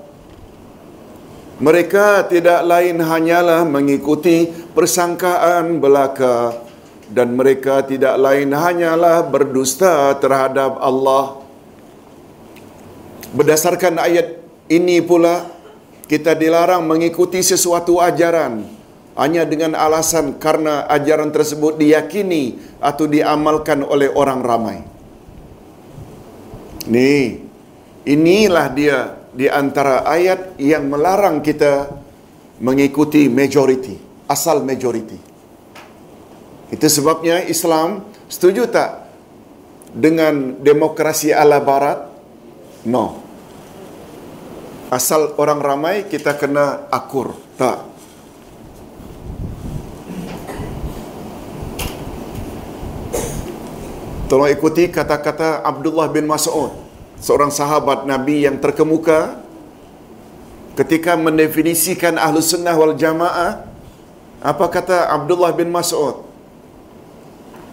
Mereka tidak lain hanyalah mengikuti persangkaan belaka dan mereka tidak lain hanyalah berdusta terhadap Allah. Berdasarkan ayat ini pula kita dilarang mengikuti sesuatu ajaran hanya dengan alasan karena ajaran tersebut diyakini atau diamalkan oleh orang ramai. Ni, inilah dia di antara ayat yang melarang kita mengikuti majority, asal majority. Itu sebabnya Islam setuju tak dengan demokrasi ala barat? No. Asal orang ramai kita kena akur. Tak. Tolong ikuti kata-kata Abdullah bin Mas'ud, seorang sahabat Nabi yang terkemuka ketika mendefinisikan Ahlus Sunnah wal Jamaah. Apa kata Abdullah bin Mas'ud?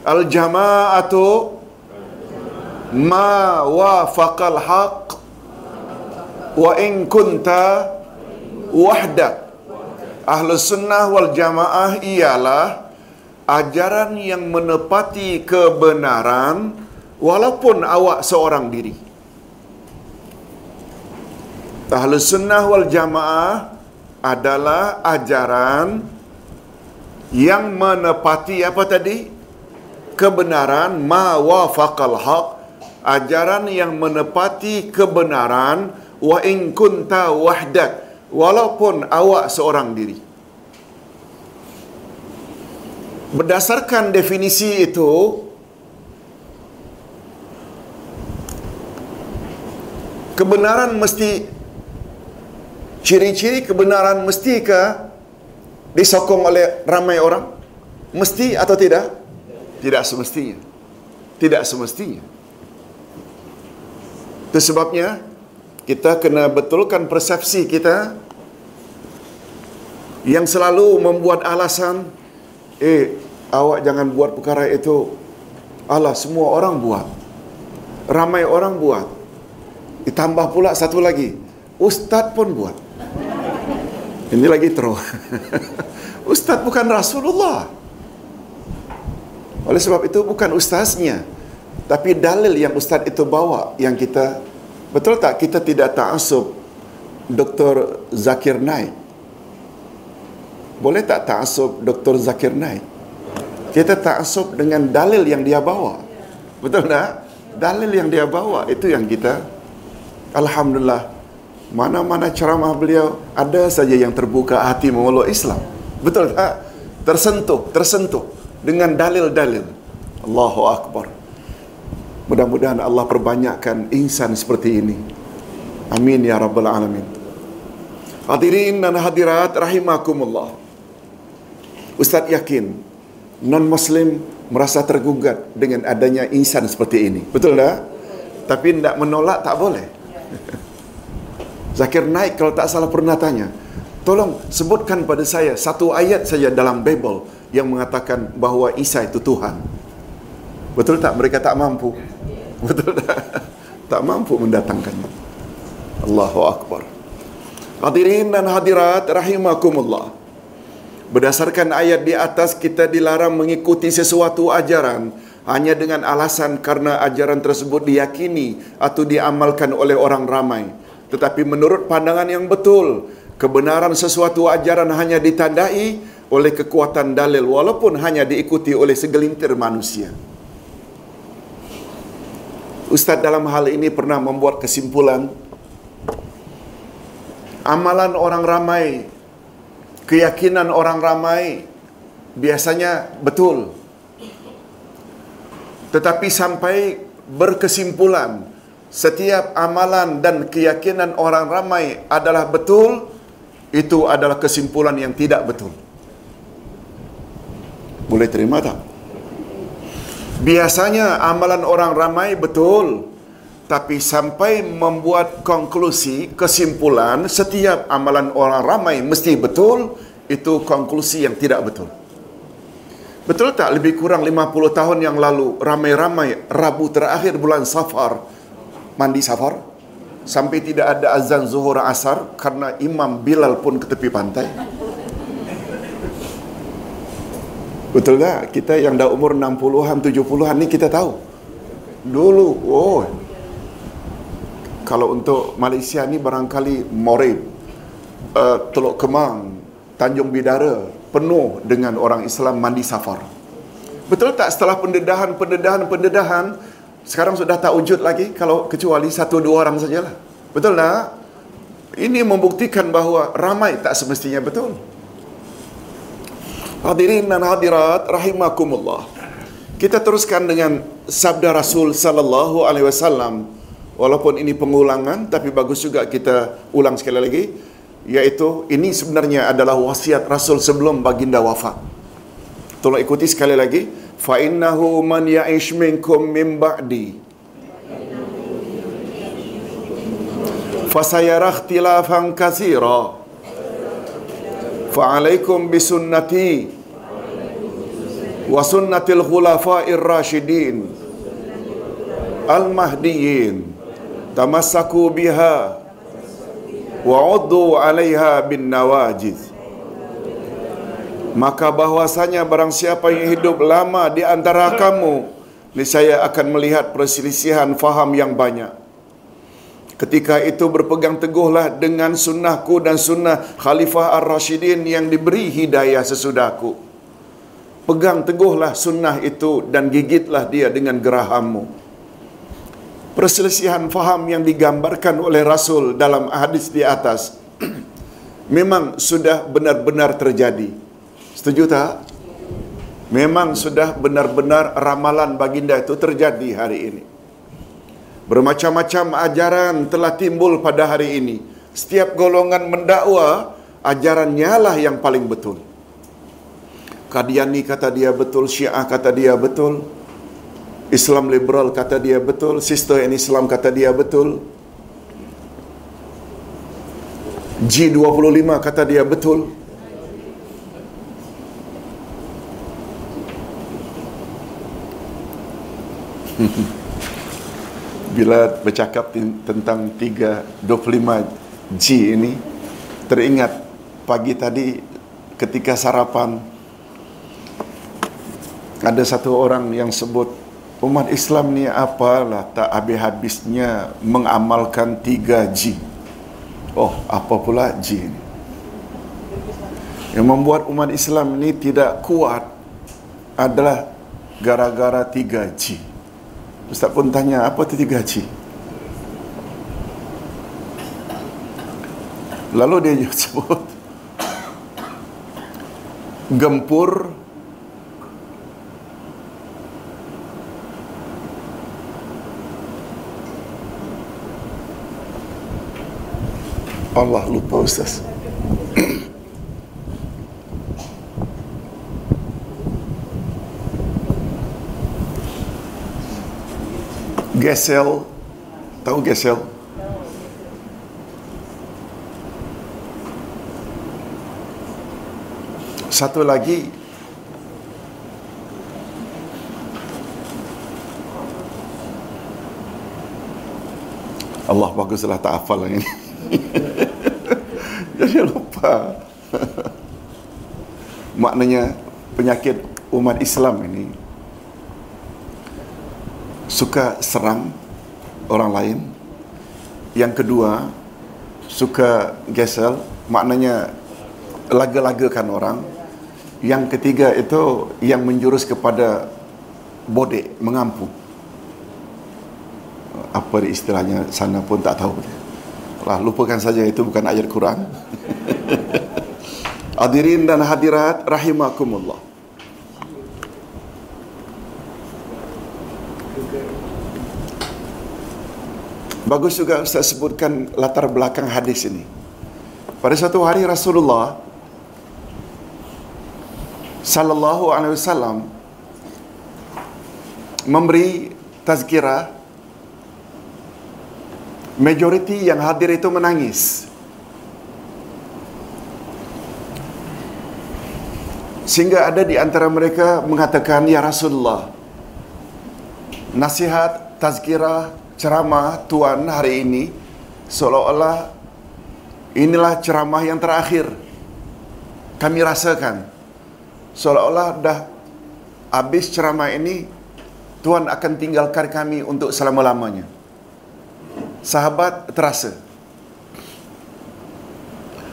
Al-jama'atu ma wafaqal haq wa in kunta wahdak. Ahlus Sunnah wal Jamaah ialah ajaran yang menepati kebenaran walaupun awak seorang diri. Ahlus Sunnah wal Jamaah adalah ajaran yang menepati apa tadi? Kebenaran ma wafaqal haq. Ajaran yang menepati kebenaran wa in kunta wahdak walaupun awak seorang diri. Berdasarkan definisi itu, kebenaran mesti ciri-ciri kebenaran mestikah disokong oleh ramai orang? Mesti atau tidak? Tidak semestinya. Tidak semestinya. Itu sebabnya kita kena betulkan persepsi kita yang selalu membuat alasan eh awak jangan buat perkara itu. Allah semua orang buat. Ramai orang buat. Ditambah pula satu lagi ustaz pun buat. Ini lagi terus ustaz bukan Rasulullah. Oleh sebab itu bukan ustaznya tapi dalil yang ustaz itu bawa yang kita betul tak kita tidak ta'asub Dr. Zakir Naik boleh tak ta'asub Dr. Zakir Naik? Kita ta'asub dengan dalil yang dia bawa. Betul tak? Dalil yang dia bawa, itu yang kita, Alhamdulillah, mana-mana ceramah beliau, ada saja yang terbuka hati memeluk Islam. Betul tak? Tersentuh, tersentuh dengan dalil-dalil. Allahu Akbar. Mudah-mudahan Allah perbanyakkan insan seperti ini. Amin ya Rabbal Alamin. Hadirin dan hadirat rahimakumullah. Ustaz yakin non-Muslim merasa tergugat dengan adanya insan seperti ini. Betul tak? Tapi tidak menolak tak boleh. Zakir Naik kalau tak salah pernah tanya, tolong sebutkan pada saya satu ayat saja dalam Bible yang mengatakan bahawa Isa itu Tuhan. Betul tak? Mereka tak mampu. Betul tak? Tak mampu mendatangkannya. Allahu Akbar. Hadirin dan hadirat rahimakumullah. Berdasarkan ayat di atas kita dilarang mengikuti sesuatu ajaran hanya dengan alasan karena ajaran tersebut diyakini atau diamalkan oleh orang ramai. Tetapi menurut pandangan yang betul, kebenaran sesuatu ajaran hanya ditandai oleh kekuatan dalil walaupun hanya diikuti oleh segelintir manusia. Ustaz dalam hal ini pernah membuat kesimpulan amalan orang ramai keyakinan orang ramai biasanya betul. Tetapi sampai berkesimpulan setiap amalan dan keyakinan orang ramai adalah betul, itu adalah kesimpulan yang tidak betul. Boleh terima tak? Biasanya amalan orang ramai betul. Tapi sampai membuat konklusi, kesimpulan setiap amalan orang ramai mesti betul, itu konklusi yang tidak betul. Betul tak lebih kurang 50 tahun yang lalu ramai-ramai Rabu terakhir bulan Safar mandi Safar sampai tidak ada azan zuhur asar karena Imam Bilal pun ke tepi pantai. Betul tak? Kita yang dah umur 60-an, 70-an ni kita tahu. Dulu, oh. Kalau untuk Malaysia ni barangkali Morib, uh, Teluk Kemang, Tanjung Bidara, penuh dengan orang Islam mandi safar. Betul tak setelah pendedahan, pendedahan, pendedahan, sekarang sudah tak wujud lagi kalau kecuali satu dua orang sajalah. Betul tak? Ini membuktikan bahawa ramai tak semestinya betul. Hadirin dan hadirat rahimakumullah. Kita teruskan dengan sabda Rasul sallallahu alaihi wasallam. Walaupun ini pengulangan tapi bagus juga kita ulang sekali lagi yaitu ini sebenarnya adalah wasiat Rasul sebelum baginda wafat. Tolong ikuti sekali lagi. Fa innahu man ya'ish minkum min ba'di fasayara ikhtilafan katsira khulafa'ir rasyidin al mahdiyyin tamassaku biha wa uddu 'alaiha bin nawajiz. Maka bahwasanya barang siapa yang hidup lama di antara kamu niscaya akan melihat perselisihan faham yang banyak Ketika itu berpegang teguhlah dengan sunnahku dan sunnah Khalifah Ar-Rashidin yang diberi hidayah sesudahku. Pegang teguhlah sunnah itu dan gigitlah dia dengan gerahammu. Perselisihan faham yang digambarkan oleh Rasul dalam hadis di atas memang sudah benar-benar terjadi. Setuju tak? Memang sudah benar-benar ramalan baginda itu terjadi hari ini. Bermacam-macam ajaran telah timbul pada hari ini. Setiap golongan mendakwa, ajarannya lah yang paling betul. Kadiani kata dia betul, Syiah kata dia betul, Islam liberal kata dia betul, Sister and Islam kata dia betul, G25 kata dia betul. bila bercakap tentang 325G ini teringat pagi tadi ketika sarapan ada satu orang yang sebut umat Islam ni apalah tak habis-habisnya mengamalkan 3G oh apa pula G ini? Yang membuat umat Islam ini tidak kuat adalah gara-gara 3G Ustaz pun tanya, apa tiga haji? Lalu dia sebut gempur Allah lupa Ustaz. Gesel. Tahu Gesel? Satu lagi Allah baguslah tak hafal ini. Jadi lupa. Maknanya penyakit umat Islam ini suka serang orang lain. Yang kedua, suka gesel, maknanya laga-lagakan orang. Yang ketiga itu yang menjurus kepada bodek, mengampu. Apa istilahnya sana pun tak tahu. Lah, lupakan saja itu bukan ayat Quran. Hadirin dan hadirat rahimakumullah. Bagus juga Ustaz sebutkan latar belakang hadis ini. Pada satu hari Rasulullah sallallahu alaihi wasallam memberi tazkirah majoriti yang hadir itu menangis sehingga ada di antara mereka mengatakan ya Rasulullah nasihat tazkirah ceramah tuan hari ini seolah-olah inilah ceramah yang terakhir kami rasakan. Seolah-olah dah habis ceramah ini Tuhan akan tinggalkan kami untuk selama-lamanya. Sahabat terasa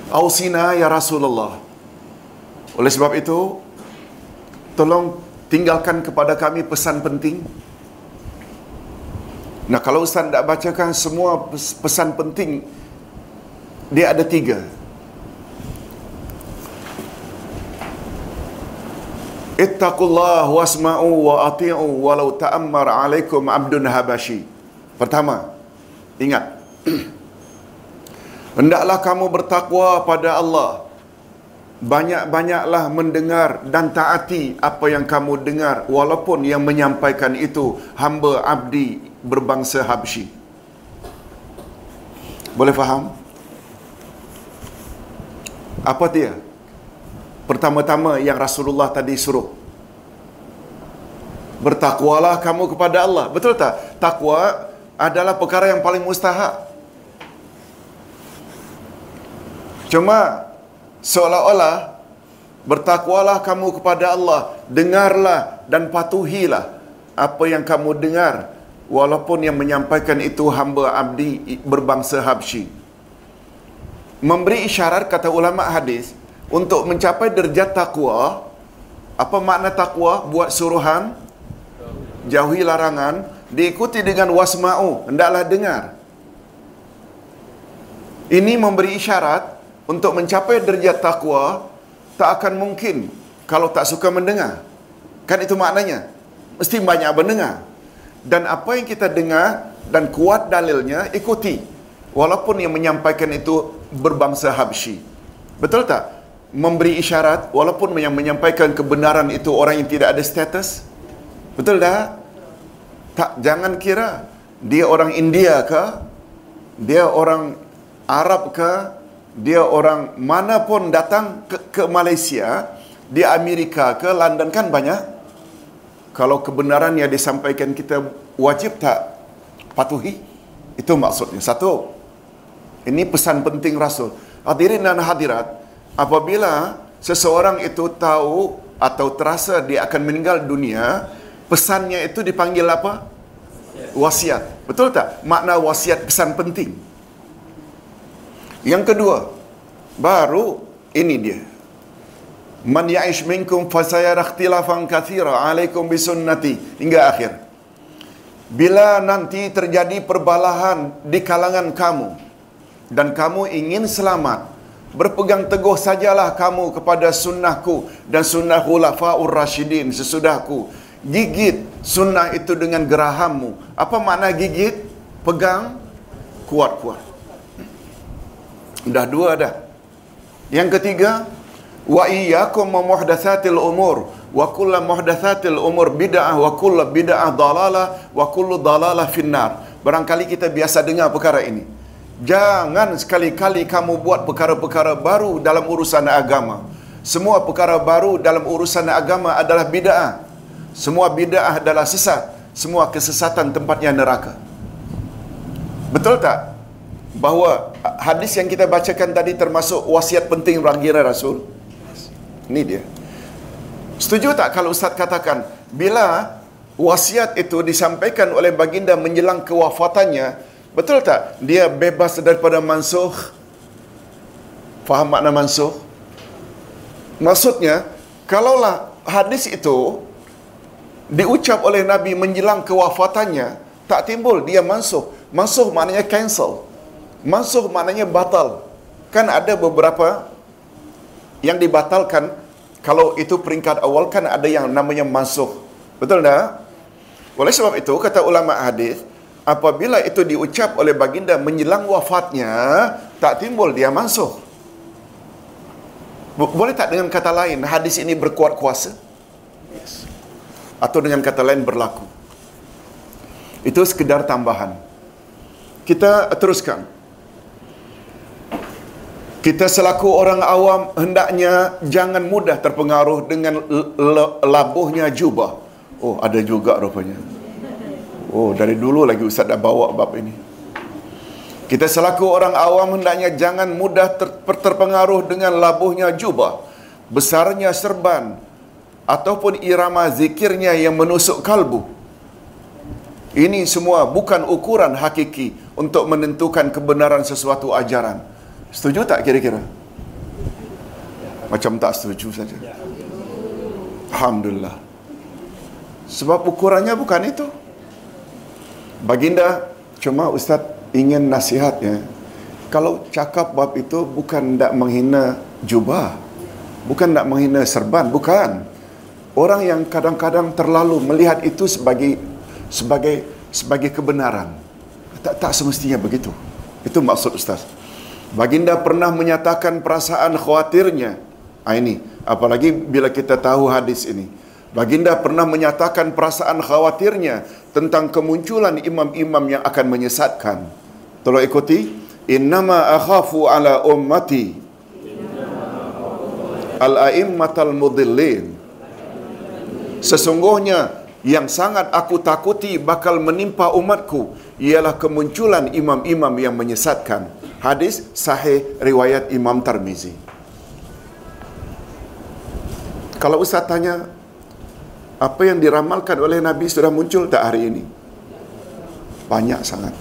Ausina ya Rasulullah. Oleh sebab itu tolong tinggalkan kepada kami pesan penting Nah kalau Ustaz tak bacakan semua pesan penting Dia ada tiga. Ittaqullah wasma'u wa ati'u walau ta'ammar alaikum abdun habashi. Pertama Ingat. Hendaklah kamu bertakwa pada Allah. Banyak-banyaklah mendengar dan taati apa yang kamu dengar walaupun yang menyampaikan itu hamba abdi berbangsa Habsyi. Boleh faham? Apa dia? Pertama-tama yang Rasulullah tadi suruh. Bertakwalah kamu kepada Allah. Betul tak? Takwa adalah perkara yang paling mustahak. Cuma seolah-olah bertakwalah kamu kepada Allah, dengarlah dan patuhilah apa yang kamu dengar walaupun yang menyampaikan itu hamba abdi berbangsa Habsyi. Memberi isyarat kata ulama hadis untuk mencapai derajat takwa. Apa makna takwa? Buat suruhan, jauhi larangan, diikuti dengan wasma'u, hendaklah dengar. Ini memberi isyarat untuk mencapai derajat takwa tak akan mungkin kalau tak suka mendengar. Kan itu maknanya. Mesti banyak mendengar dan apa yang kita dengar dan kuat dalilnya ikuti. Walaupun yang menyampaikan itu berbangsa Habsyi. Betul tak? Memberi isyarat walaupun yang menyampaikan kebenaran itu orang yang tidak ada status. Betul tak? Tak jangan kira dia orang India ke dia orang Arab ke dia orang mana pun datang ke, ke Malaysia di Amerika ke London kan banyak kalau kebenaran yang disampaikan kita wajib tak patuhi? Itu maksudnya. Satu ini pesan penting rasul. Hadirin dan hadirat apabila seseorang itu tahu atau terasa dia akan meninggal dunia pesannya itu dipanggil apa? Wasiat. Betul tak? Makna wasiat pesan penting. Yang kedua baru ini dia Man ya'ish minkum fasayara ikhtilafan kathira alaikum bisunnati hingga akhir. Bila nanti terjadi perbalahan di kalangan kamu dan kamu ingin selamat, berpegang teguh sajalah kamu kepada sunnahku dan sunnah khulafaur rasyidin sesudahku. Gigit sunnah itu dengan gerahammu. Apa makna gigit? Pegang kuat-kuat. Dah dua dah. Yang ketiga, wa iyyakum muhdatsatil umur. Wa kullu muhdatsatil umur bid'ah wa kullu bid'ah dalalah wa kullu dalalah finnar. Barangkali kita biasa dengar perkara ini. Jangan sekali-kali kamu buat perkara-perkara baru dalam urusan agama. Semua perkara baru dalam urusan agama adalah bid'ah. Semua bid'ah adalah sesat. Semua kesesatan tempatnya neraka. Betul tak? Bahawa hadis yang kita bacakan tadi termasuk wasiat penting baginda Rasul ini dia. Setuju tak kalau Ustaz katakan, bila wasiat itu disampaikan oleh baginda menjelang kewafatannya, betul tak? Dia bebas daripada mansuh. Faham makna mansuh? Maksudnya, kalaulah hadis itu diucap oleh Nabi menjelang kewafatannya, tak timbul dia mansuh. Mansuh maknanya cancel. Mansuh maknanya batal. Kan ada beberapa yang dibatalkan kalau itu peringkat awal kan ada yang namanya masuk. Betul tak? Oleh sebab itu kata ulama hadis, apabila itu diucap oleh baginda menjelang wafatnya, tak timbul dia masuk. Bo- Boleh tak dengan kata lain hadis ini berkuat kuasa? Yes. Atau dengan kata lain berlaku. Itu sekedar tambahan. Kita teruskan. Kita selaku orang awam hendaknya jangan mudah terpengaruh dengan labuhnya jubah. Oh, ada juga rupanya. Oh, dari dulu lagi Ustaz dah bawa bab ini. Kita selaku orang awam hendaknya jangan mudah ter- terpengaruh dengan labuhnya jubah, besarnya serban, ataupun irama zikirnya yang menusuk kalbu. Ini semua bukan ukuran hakiki untuk menentukan kebenaran sesuatu ajaran. Setuju tak kira-kira? Macam tak setuju saja. Alhamdulillah. Sebab ukurannya bukan itu. Baginda, cuma Ustaz ingin nasihatnya. Kalau cakap bab itu bukan nak menghina jubah. Bukan nak menghina serban. Bukan. Orang yang kadang-kadang terlalu melihat itu sebagai sebagai sebagai kebenaran. Tak, tak semestinya begitu. Itu maksud Ustaz. Baginda pernah menyatakan perasaan khawatirnya. Ha, ini, apalagi bila kita tahu hadis ini. Baginda pernah menyatakan perasaan khawatirnya tentang kemunculan imam-imam yang akan menyesatkan. Tolong ikuti. Innama akhafu ala ummati al-a'immatal mudillin. Sesungguhnya yang sangat aku takuti bakal menimpa umatku ialah kemunculan imam-imam yang menyesatkan. Hadis sahih riwayat Imam Tarmizi. Kalau Ustaz tanya, apa yang diramalkan oleh Nabi sudah muncul tak hari ini? Banyak sangat.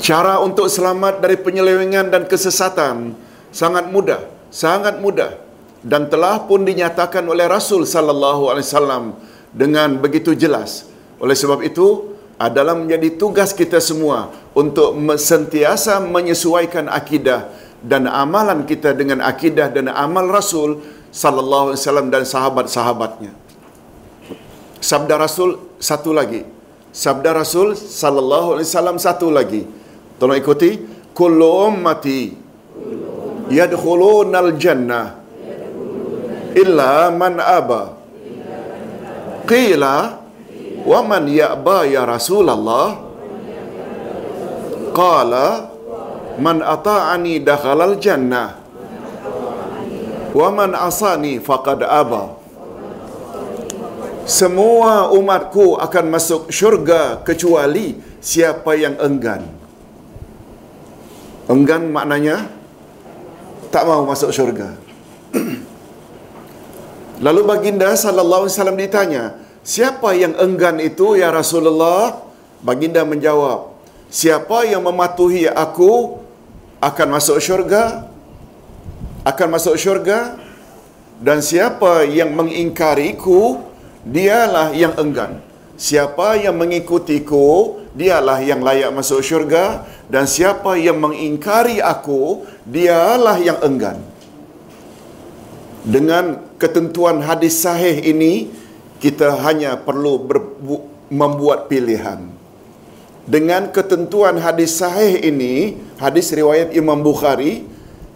Cara untuk selamat dari penyelewengan dan kesesatan sangat mudah, sangat mudah dan telah pun dinyatakan oleh Rasul sallallahu alaihi wasallam dengan begitu jelas. Oleh sebab itu, adalah menjadi tugas kita semua untuk sentiasa menyesuaikan akidah dan amalan kita dengan akidah dan amal Rasul sallallahu alaihi wasallam dan sahabat-sahabatnya. Sabda Rasul satu lagi. Sabda Rasul sallallahu alaihi wasallam satu lagi. Tolong ikuti. Kullu ummati yadkhulunal jannah illa man aba. Qila wa man ya'ba ya Rasulullah? Qala man ata'ani dakhalal jannah wa man asani faqad aba. Semua umatku akan masuk syurga kecuali siapa yang enggan. Enggan maknanya tak mau masuk syurga. Lalu baginda sallallahu alaihi wasallam ditanya, "Siapa yang enggan itu ya Rasulullah?" Baginda menjawab, "Siapa yang mematuhi aku akan masuk syurga, akan masuk syurga dan siapa yang mengingkariku dialah yang enggan. Siapa yang mengikutiku dialah yang layak masuk syurga dan siapa yang mengingkari aku dialah yang enggan." Dengan ketentuan hadis sahih ini kita hanya perlu membuat pilihan. Dengan ketentuan hadis sahih ini, hadis riwayat Imam Bukhari,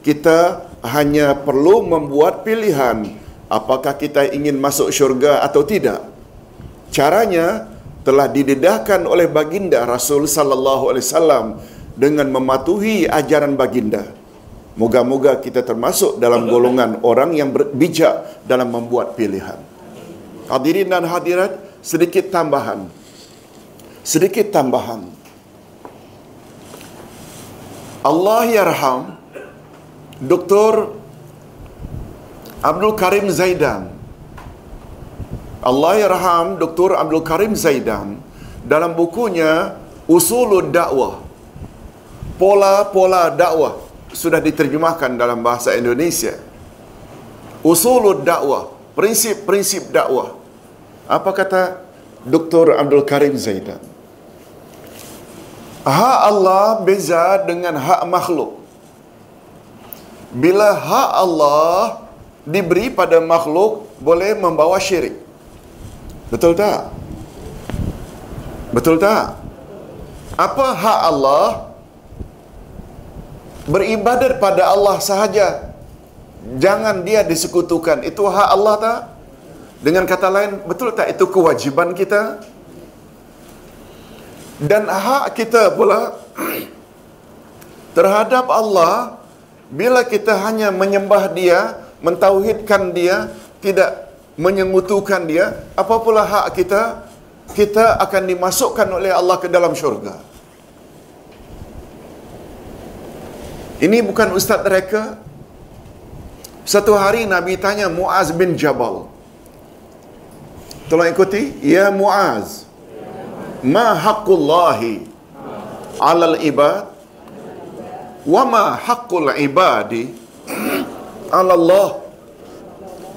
kita hanya perlu membuat pilihan apakah kita ingin masuk syurga atau tidak. Caranya telah didedahkan oleh baginda Rasul sallallahu alaihi wasallam dengan mematuhi ajaran baginda. Moga-moga kita termasuk dalam golongan orang yang bijak dalam membuat pilihan. Hadirin dan hadirat, sedikit tambahan. Sedikit tambahan. Allah yarham Dr. Abdul Karim Zaidan. Allah yarham Dr. Abdul Karim Zaidan dalam bukunya Usulul Dakwah. Pola-pola dakwah sudah diterjemahkan dalam bahasa Indonesia. Usulul dakwah, prinsip-prinsip dakwah. Apa kata Dr. Abdul Karim Zaidan? Hak Allah beza dengan hak makhluk. Bila hak Allah diberi pada makhluk boleh membawa syirik. Betul tak? Betul tak? Apa hak Allah? beribadat pada Allah sahaja. Jangan dia disekutukan. Itu hak Allah tak? Dengan kata lain, betul tak itu kewajiban kita? Dan hak kita pula terhadap Allah bila kita hanya menyembah dia, mentauhidkan dia, tidak menyengutukan dia, apa pula hak kita? Kita akan dimasukkan oleh Allah ke dalam syurga. Ini bukan ustaz mereka. Satu hari Nabi tanya Muaz bin Jabal. Tolong ikuti. Ya Muaz. Ma haqqullahi alal ibad? Wa ma haqqul ibadi ala Allah.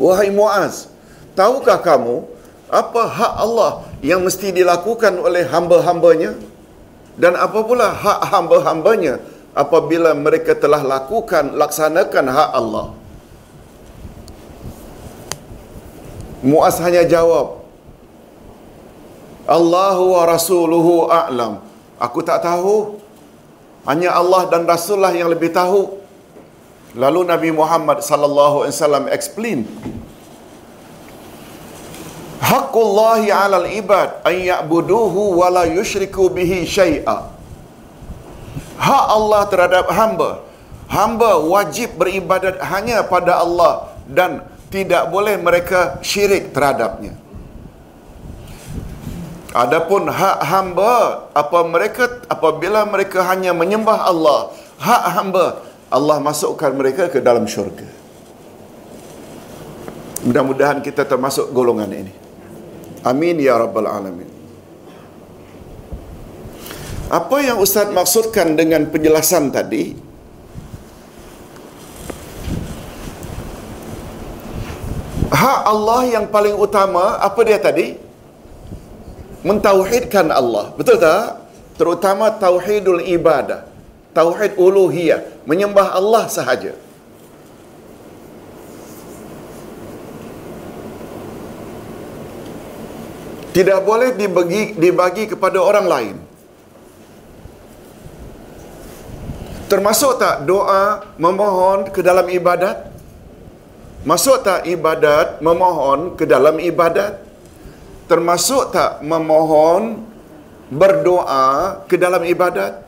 Wahai Muaz, tahukah kamu apa hak Allah yang mesti dilakukan oleh hamba-hambanya? Dan apa pula hak hamba-hambanya apabila mereka telah lakukan laksanakan hak Allah? Muaz hanya jawab Allahu wa rasuluhu a'lam. Aku tak tahu. Hanya Allah dan Rasulullah yang lebih tahu. Lalu Nabi Muhammad sallallahu alaihi wasallam explain. Haqqullahi 'alal ibad an ya'buduhu wa la yushriku bihi syai'a. Hak Allah terhadap hamba. Hamba wajib beribadat hanya pada Allah dan tidak boleh mereka syirik terhadapnya. Adapun hak hamba apa mereka apabila mereka hanya menyembah Allah, hak hamba Allah masukkan mereka ke dalam syurga. Mudah-mudahan kita termasuk golongan ini. Amin ya rabbal alamin. Apa yang Ustaz maksudkan dengan penjelasan tadi? Hak Allah yang paling utama, apa dia tadi? Mentauhidkan Allah. Betul tak? Terutama tauhidul ibadah. Tauhid uluhiyah. Menyembah Allah sahaja. Tidak boleh dibagi, dibagi kepada orang lain. Termasuk tak doa memohon ke dalam ibadat? Masuk tak ibadat memohon ke dalam ibadat? Termasuk tak memohon berdoa ke dalam ibadat?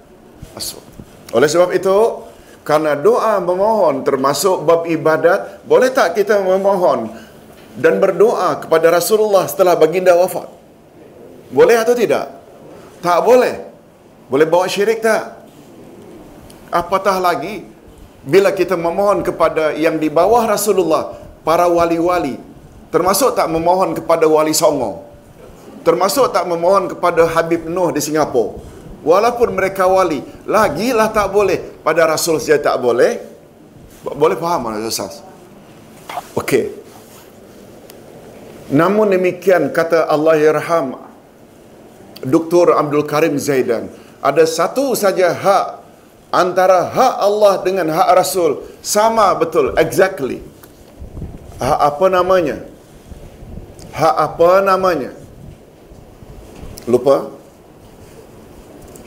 Masuk. Oleh sebab itu, karena doa memohon termasuk bab ibadat, boleh tak kita memohon dan berdoa kepada Rasulullah setelah baginda wafat? Boleh atau tidak? Tak boleh. Boleh bawa syirik tak? apatah lagi bila kita memohon kepada yang di bawah Rasulullah, para wali-wali, termasuk tak memohon kepada wali Songo, termasuk tak memohon kepada Habib Nuh di Singapura, walaupun mereka wali, lagilah tak boleh, pada Rasul saja tak boleh, boleh faham mana Ustaz? Okey. Namun demikian kata Allah Yarham Dr. Abdul Karim Zaidan, ada satu saja hak antara hak Allah dengan hak Rasul sama betul exactly hak apa namanya hak apa namanya lupa?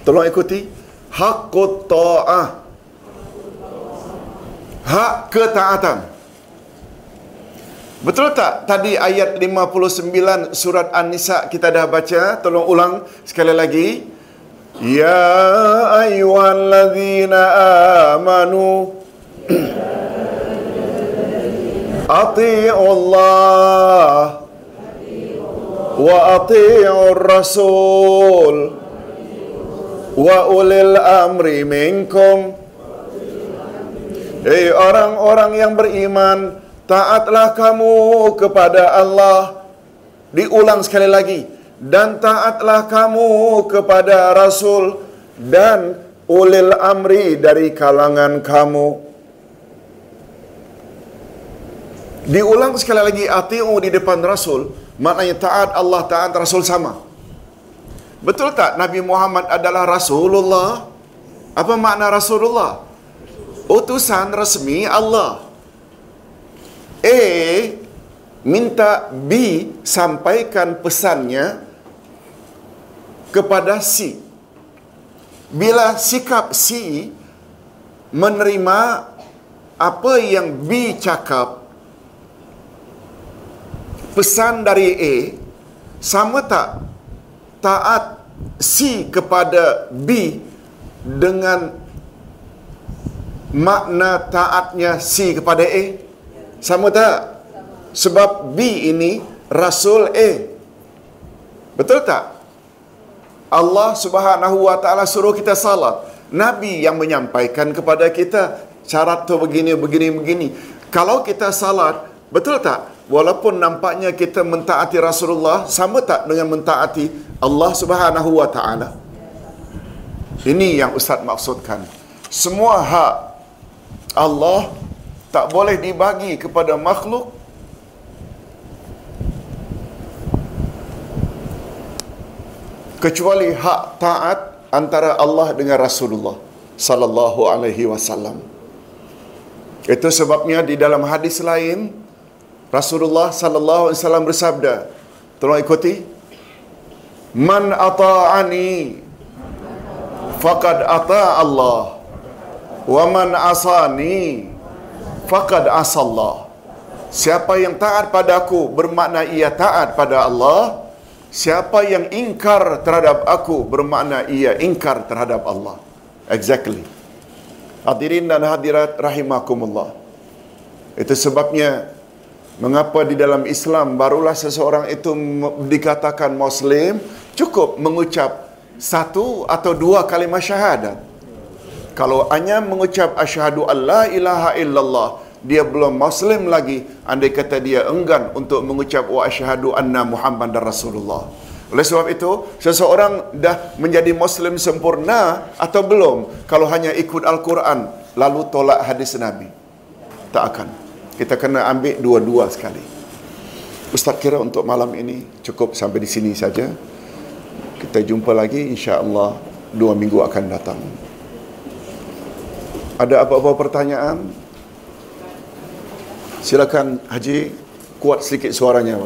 Tolong ikuti. Hak ta'ah hak ketaatan. Betul tak? Tadi ayat 59 surat An-Nisa kita dah baca. Tolong ulang sekali lagi. Ya ayyuhallazina amanu. Atiullaha وأطيعوا الرسول وأولي الأمر منكم Hei orang-orang yang beriman, taatlah kamu kepada Allah. Diulang sekali lagi dan taatlah kamu kepada Rasul dan ulil amri dari kalangan kamu. Diulang sekali lagi ati'u di depan Rasul, maknanya taat Allah, taat Rasul sama. Betul tak Nabi Muhammad adalah Rasulullah? Apa makna Rasulullah? Utusan resmi Allah. A minta B sampaikan pesannya kepada C. Bila sikap C menerima apa yang B cakap pesan dari A sama tak taat C kepada B dengan makna taatnya C kepada A? Sama tak? Sebab B ini rasul A. Betul tak? Allah Subhanahu wa taala suruh kita salat. Nabi yang menyampaikan kepada kita syarat tu begini begini begini. Kalau kita salat betul tak walaupun nampaknya kita mentaati Rasulullah sama tak dengan mentaati Allah Subhanahu wa taala? Ini yang ustaz maksudkan. Semua hak Allah tak boleh dibagi kepada makhluk. Kecuali hak taat antara Allah dengan Rasulullah sallallahu alaihi wasallam. Itu sebabnya di dalam hadis lain Rasulullah sallallahu alaihi wasallam bersabda, tolong ikuti. Man ata'ani faqad ata' Allah wa man asani faqad asallah. Siapa yang taat padaku bermakna ia taat pada Allah. Siapa yang ingkar terhadap aku bermakna ia ingkar terhadap Allah. Exactly. Hadirin dan hadirat rahimakumullah. Itu sebabnya mengapa di dalam Islam barulah seseorang itu dikatakan muslim cukup mengucap satu atau dua kalimah syahadat. Kalau hanya mengucap asyhadu alla ilaha illallah dia belum muslim lagi andai kata dia enggan untuk mengucap wa asyhadu anna muhammadar rasulullah oleh sebab itu seseorang dah menjadi muslim sempurna atau belum kalau hanya ikut al-Quran lalu tolak hadis nabi tak akan kita kena ambil dua-dua sekali ustaz kira untuk malam ini cukup sampai di sini saja kita jumpa lagi insya-Allah dua minggu akan datang ada apa-apa pertanyaan Silakan Haji kuat sedikit suaranya.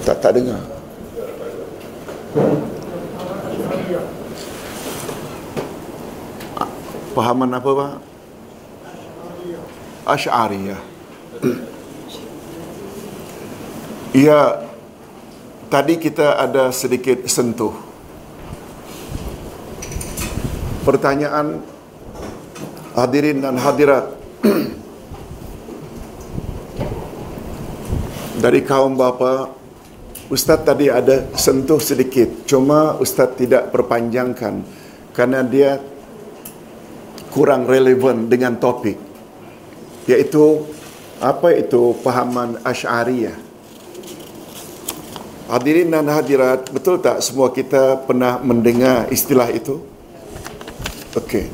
Tak tak dengar. Pahaman apa Pak? Asy'ariyah. Ya, tadi kita ada sedikit sentuh pertanyaan hadirin dan hadirat dari kaum bapa Ustaz tadi ada sentuh sedikit cuma Ustaz tidak perpanjangkan kerana dia kurang relevan dengan topik iaitu apa itu pahaman Asy'ariyah Hadirin dan hadirat, betul tak semua kita pernah mendengar istilah itu? Okey.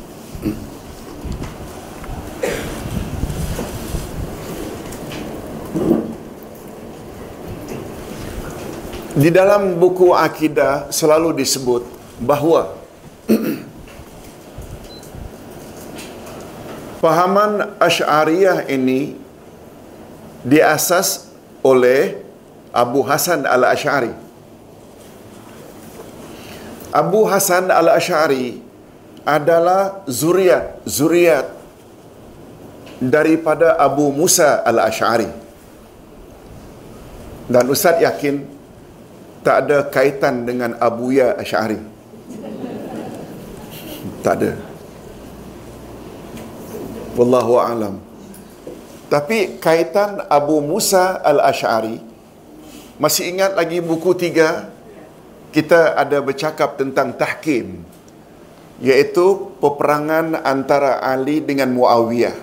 Di dalam buku akidah selalu disebut bahawa pahaman Asy'ariyah ini diasas oleh Abu Hasan Al-Asy'ari. Abu Hasan Al-Asy'ari adalah zuriat zuriat daripada Abu Musa al-Ash'ari. Dan Ustaz yakin tak ada kaitan dengan Abu Ya Ash'ari. Tak ada. Wallahu a'lam. Tapi kaitan Abu Musa al-Ash'ari masih ingat lagi buku tiga kita ada bercakap tentang tahkim iaitu peperangan antara Ali dengan Muawiyah.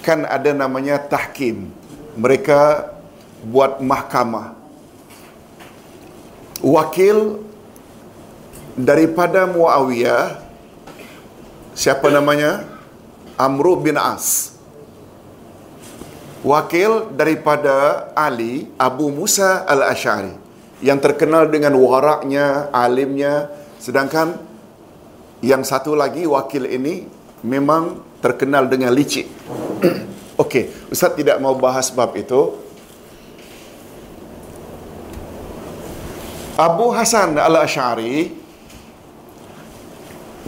Kan ada namanya tahkim. Mereka buat mahkamah. Wakil daripada Muawiyah siapa namanya? Amru bin As. Wakil daripada Ali Abu Musa al-Ash'ari yang terkenal dengan waraknya, alimnya sedangkan yang satu lagi wakil ini memang terkenal dengan licik. Okey, Ustaz tidak mau bahas bab itu. Abu Hasan al-Ash'ari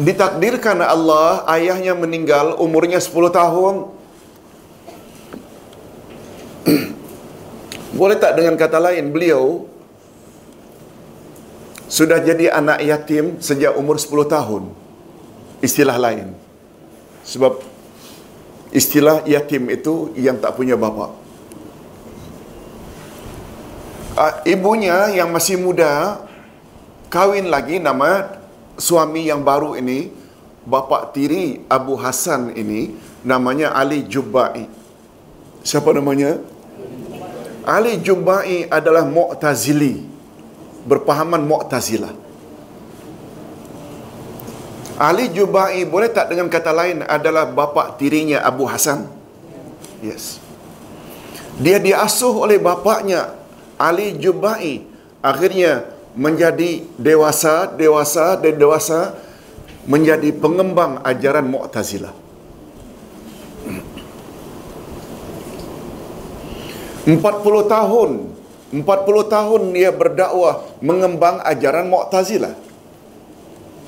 ditakdirkan Allah ayahnya meninggal umurnya 10 tahun. Boleh tak dengan kata lain beliau sudah jadi anak yatim sejak umur 10 tahun. Istilah lain. Sebab istilah yatim itu yang tak punya bapa. Uh, ibunya yang masih muda kahwin lagi nama suami yang baru ini bapa tiri Abu Hasan ini namanya Ali Jubbai. Siapa namanya? Ali Jubbai adalah Mu'tazili. Berpahaman Mu'tazilah. Ali Jubai boleh tak dengan kata lain adalah bapa tirinya Abu Hasan? Yes. Dia diasuh oleh bapaknya Ali Jubai. Akhirnya menjadi dewasa, dewasa dan dewasa menjadi pengembang ajaran Mu'tazilah. 40 tahun 40 tahun dia berdakwah mengembang ajaran Mu'tazilah.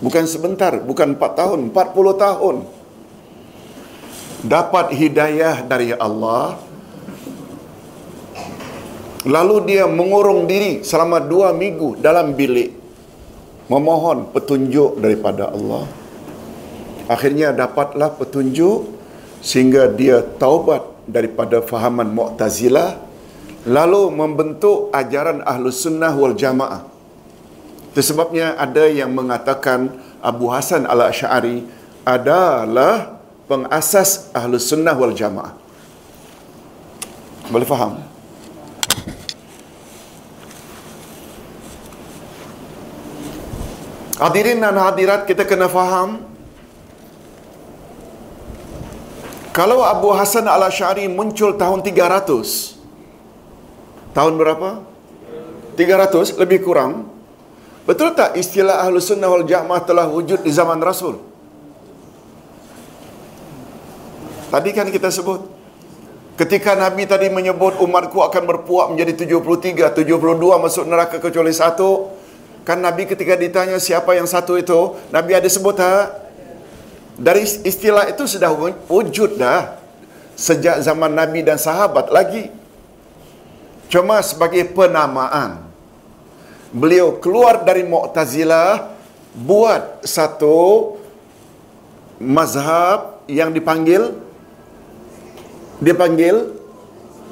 Bukan sebentar, bukan 4 tahun, 40 tahun. Dapat hidayah dari Allah. Lalu dia mengurung diri selama dua minggu dalam bilik. Memohon petunjuk daripada Allah. Akhirnya dapatlah petunjuk sehingga dia taubat daripada fahaman Mu'tazilah lalu membentuk ajaran Ahlus Sunnah wal Jamaah. Itu sebabnya ada yang mengatakan Abu Hasan al-Ash'ari adalah pengasas Ahlus Sunnah wal Jamaah. Boleh faham? Hadirin dan hadirat kita kena faham Kalau Abu Hasan al-Ash'ari muncul tahun 300 Tahun berapa? 300 lebih kurang Betul tak istilah Ahlus Sunnah wal Jamaah telah wujud di zaman Rasul? Tadi kan kita sebut Ketika Nabi tadi menyebut umatku akan berpuak menjadi 73, 72 masuk neraka kecuali satu Kan Nabi ketika ditanya siapa yang satu itu Nabi ada sebut tak? Dari istilah itu sudah wujud dah Sejak zaman Nabi dan sahabat lagi Cuma sebagai penamaan Beliau keluar dari Mu'tazilah Buat satu Mazhab yang dipanggil Dipanggil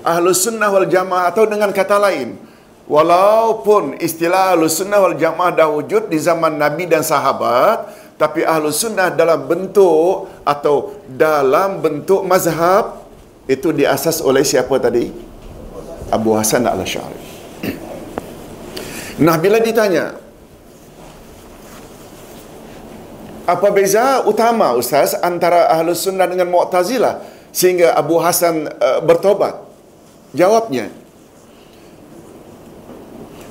Ahlus Sunnah wal Jamaah Atau dengan kata lain Walaupun istilah Ahlus Sunnah wal Jamaah dah wujud di zaman Nabi dan sahabat Tapi Ahlus Sunnah dalam bentuk Atau dalam bentuk mazhab Itu diasas oleh siapa tadi? Abu Hasan al-Ash'ari. Nah, bila ditanya, apa beza utama Ustaz antara Ahlus Sunnah dengan Mu'tazilah sehingga Abu Hasan uh, bertobat? Jawabnya,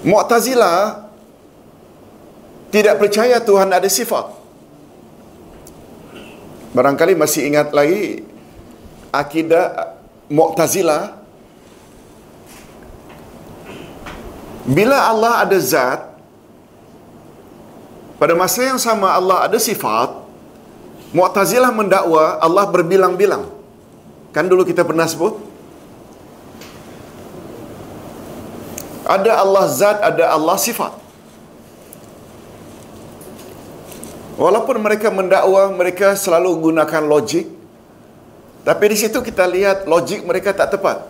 Mu'tazilah tidak percaya Tuhan ada sifat. Barangkali masih ingat lagi akidah Mu'tazilah Bila Allah ada zat, pada masa yang sama Allah ada sifat, Mu'tazilah mendakwa Allah berbilang-bilang. Kan dulu kita pernah sebut? Ada Allah zat, ada Allah sifat. Walaupun mereka mendakwa, mereka selalu gunakan logik. Tapi di situ kita lihat logik mereka tak tepat.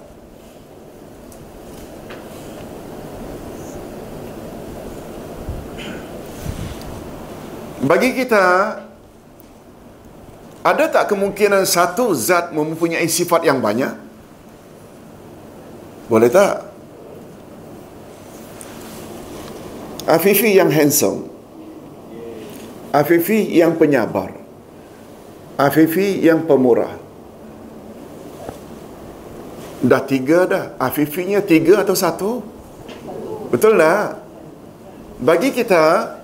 Bagi kita ada tak kemungkinan satu zat mempunyai sifat yang banyak? Boleh tak? Afifi yang handsome. Afifi yang penyabar. Afifi yang pemurah. Dah tiga dah. Afifinya tiga atau satu? Betul tak? Bagi kita,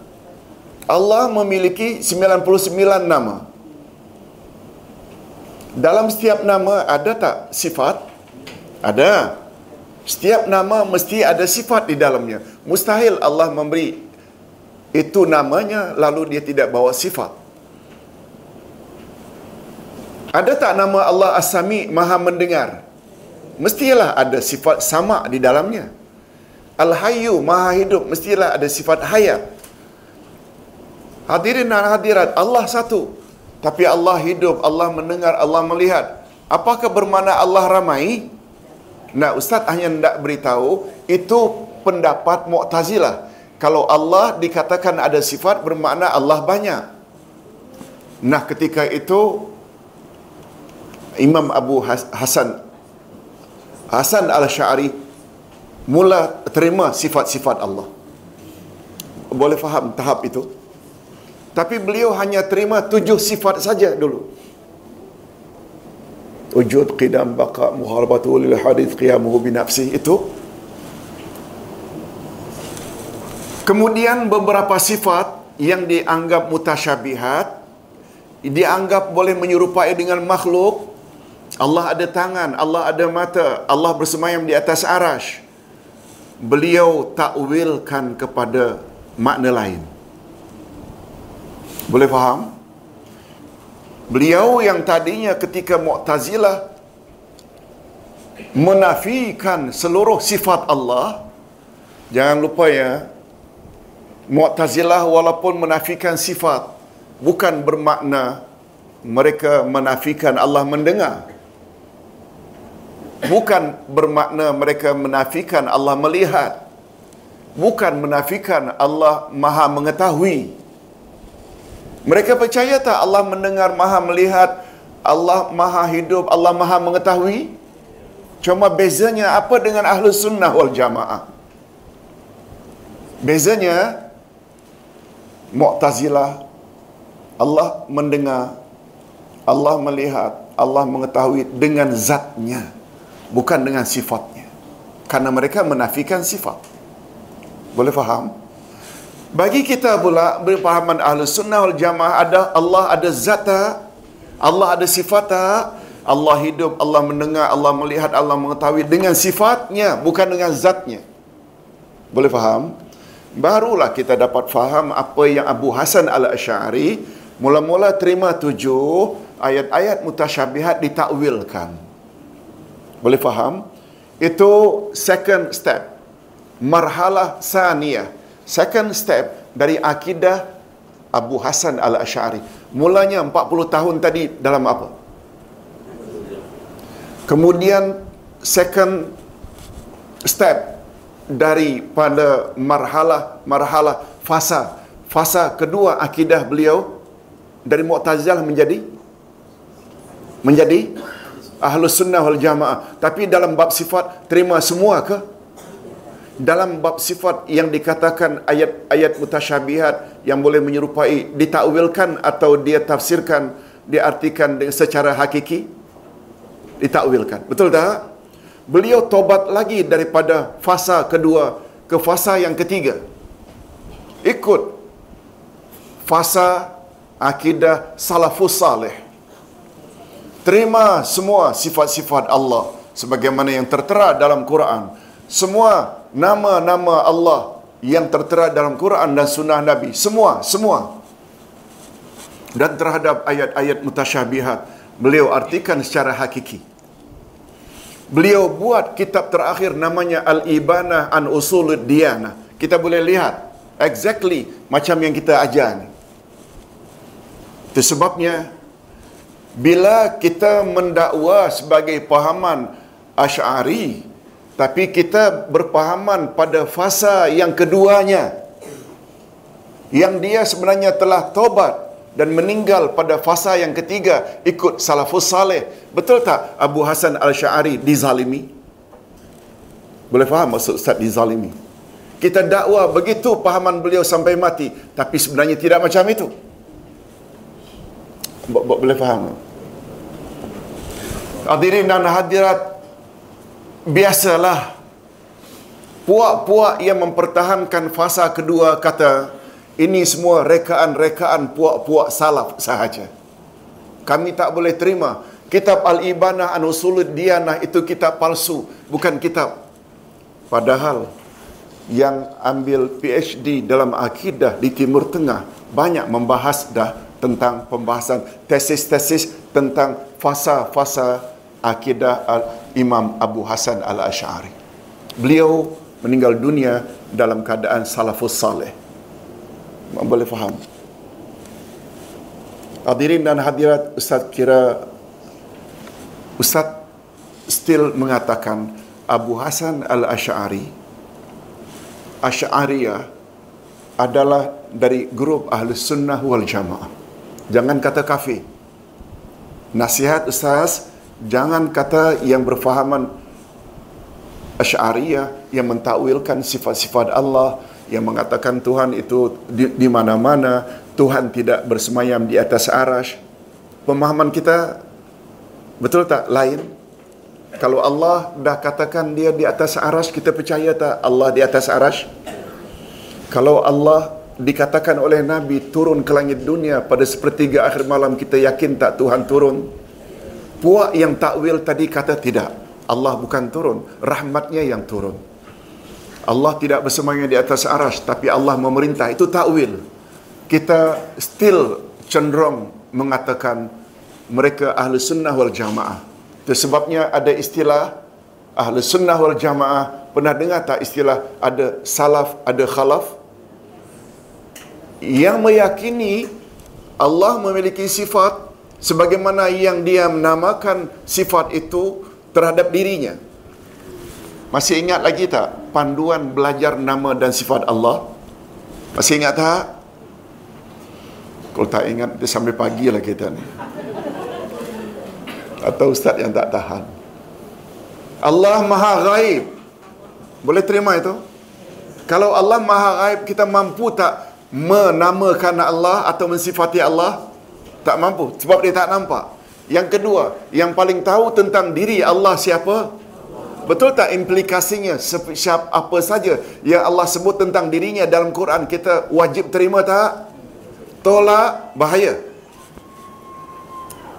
Allah memiliki 99 nama. Dalam setiap nama ada tak sifat? Ada. Setiap nama mesti ada sifat di dalamnya. Mustahil Allah memberi itu namanya lalu dia tidak bawa sifat. Ada tak nama Allah As-Sami Maha mendengar? Mestilah ada sifat sama di dalamnya. Al-Hayyu Maha hidup mestilah ada sifat hayat. Hadirin dan hadirat Allah satu. Tapi Allah hidup, Allah mendengar, Allah melihat. Apakah bermakna Allah ramai? Nah, Ustaz hanya hendak beritahu, itu pendapat Mu'tazilah. Kalau Allah dikatakan ada sifat, bermakna Allah banyak. Nah, ketika itu, Imam Abu Hasan Hasan al-Syari mula terima sifat-sifat Allah. Boleh faham tahap itu? Tapi beliau hanya terima tujuh sifat saja dulu. Wujud, qidam, baqa, muharabatu lil hadith, qiyamuhu binafsih. Itu. Kemudian beberapa sifat yang dianggap mutasyabihat, dianggap boleh menyerupai dengan makhluk, Allah ada tangan, Allah ada mata, Allah bersemayam di atas arash. Beliau takwilkan kepada makna lain. Boleh faham? Beliau yang tadinya ketika Mu'tazilah menafikan seluruh sifat Allah, jangan lupa ya, Mu'tazilah walaupun menafikan sifat, bukan bermakna mereka menafikan Allah mendengar. Bukan bermakna mereka menafikan Allah melihat. Bukan menafikan Allah maha mengetahui. Mereka percaya tak Allah mendengar, maha melihat, Allah maha hidup, Allah maha mengetahui? Cuma bezanya apa dengan ahlu sunnah wal jamaah? Bezanya, Mu'tazilah, Allah mendengar, Allah melihat, Allah mengetahui dengan zatnya, bukan dengan sifatnya. Karena mereka menafikan sifat. Boleh faham? Bagi kita pula berpahaman ahli sunnah wal jamaah ada Allah ada zat Allah ada sifat Allah hidup, Allah mendengar, Allah melihat, Allah mengetahui dengan sifatnya, bukan dengan zatnya. Boleh faham? Barulah kita dapat faham apa yang Abu Hasan al-Ash'ari mula-mula terima tujuh ayat-ayat mutasyabihat ditakwilkan. Boleh faham? Itu second step. Marhalah saniyah second step dari akidah Abu Hasan al-Ash'ari. Mulanya 40 tahun tadi dalam apa? Kemudian second step daripada marhalah marhalah fasa. Fasa kedua akidah beliau dari Mu'tazilah menjadi? Menjadi? Ahlus Sunnah wal Jamaah. Tapi dalam bab sifat terima semua ke dalam bab sifat yang dikatakan ayat-ayat mutasyabihat yang boleh menyerupai ditakwilkan atau dia tafsirkan diartikan secara hakiki? Ditakwilkan. Betul tak? Beliau tobat lagi daripada fasa kedua ke fasa yang ketiga. Ikut. Fasa akidah salafus salih terima semua sifat-sifat Allah sebagaimana yang tertera dalam Quran. Semua nama-nama Allah yang tertera dalam Quran dan sunnah Nabi. Semua, semua. Dan terhadap ayat-ayat mutasyabihat, beliau artikan secara hakiki. Beliau buat kitab terakhir namanya Al-Ibanah an Usul Diyana. Kita boleh lihat exactly macam yang kita ajar ni. Itu sebabnya bila kita mendakwa sebagai pahaman Ash'ari, tapi kita berpahaman pada fasa yang keduanya. Yang dia sebenarnya telah tobat dan meninggal pada fasa yang ketiga ikut salafus salih. Betul tak Abu Hasan Al-Sya'ari dizalimi? Boleh faham maksud Ustaz dizalimi? Kita dakwa begitu pahaman beliau sampai mati. Tapi sebenarnya tidak macam itu. Boleh faham? Hadirin dan hadirat biasalah puak-puak yang mempertahankan fasa kedua kata ini semua rekaan-rekaan puak-puak salaf sahaja. Kami tak boleh terima. Kitab Al-Ibanah An Diyanah itu kitab palsu, bukan kitab Padahal yang ambil PhD dalam akidah di Timur Tengah banyak membahas dah tentang pembahasan tesis-tesis tentang fasa-fasa akidah Imam Abu Hasan Al-Ash'ari. Beliau meninggal dunia dalam keadaan salafus salih. Boleh faham? Hadirin dan hadirat, Ustaz kira Ustaz still mengatakan Abu Hasan Al-Ash'ari Ash'ariyah adalah dari grup Ahli Sunnah wal Jamaah. Jangan kata kafir. Nasihat Ustaz, jangan kata yang berfahaman Asy'ariyah yang mentakwilkan sifat-sifat Allah yang mengatakan Tuhan itu di, di mana-mana, Tuhan tidak bersemayam di atas arash. Pemahaman kita betul tak lain? Kalau Allah dah katakan dia di atas arash, kita percaya tak Allah di atas arash? Kalau Allah dikatakan oleh Nabi turun ke langit dunia pada sepertiga akhir malam, kita yakin tak Tuhan turun? Puak yang takwil tadi kata tidak. Allah bukan turun, rahmatnya yang turun. Allah tidak bersemayam di atas arash, tapi Allah memerintah. Itu takwil. Kita still cenderung mengatakan mereka ahli sunnah wal jamaah. Itu sebabnya ada istilah ahli sunnah wal jamaah. Pernah dengar tak istilah ada salaf, ada khalaf? Yang meyakini Allah memiliki sifat sebagaimana yang dia menamakan sifat itu terhadap dirinya. Masih ingat lagi tak panduan belajar nama dan sifat Allah? Masih ingat tak? Kalau tak ingat, dia sampai pagi lah kita ni. Atau ustaz yang tak tahan. Allah Maha Ghaib. Boleh terima itu? Kalau Allah Maha Ghaib, kita mampu tak menamakan Allah atau mensifati Allah? Tak mampu. Sebab dia tak nampak. Yang kedua, yang paling tahu tentang diri Allah siapa? Betul tak implikasinya siapa apa saja yang Allah sebut tentang dirinya dalam Quran kita wajib terima tak? Tolak bahaya.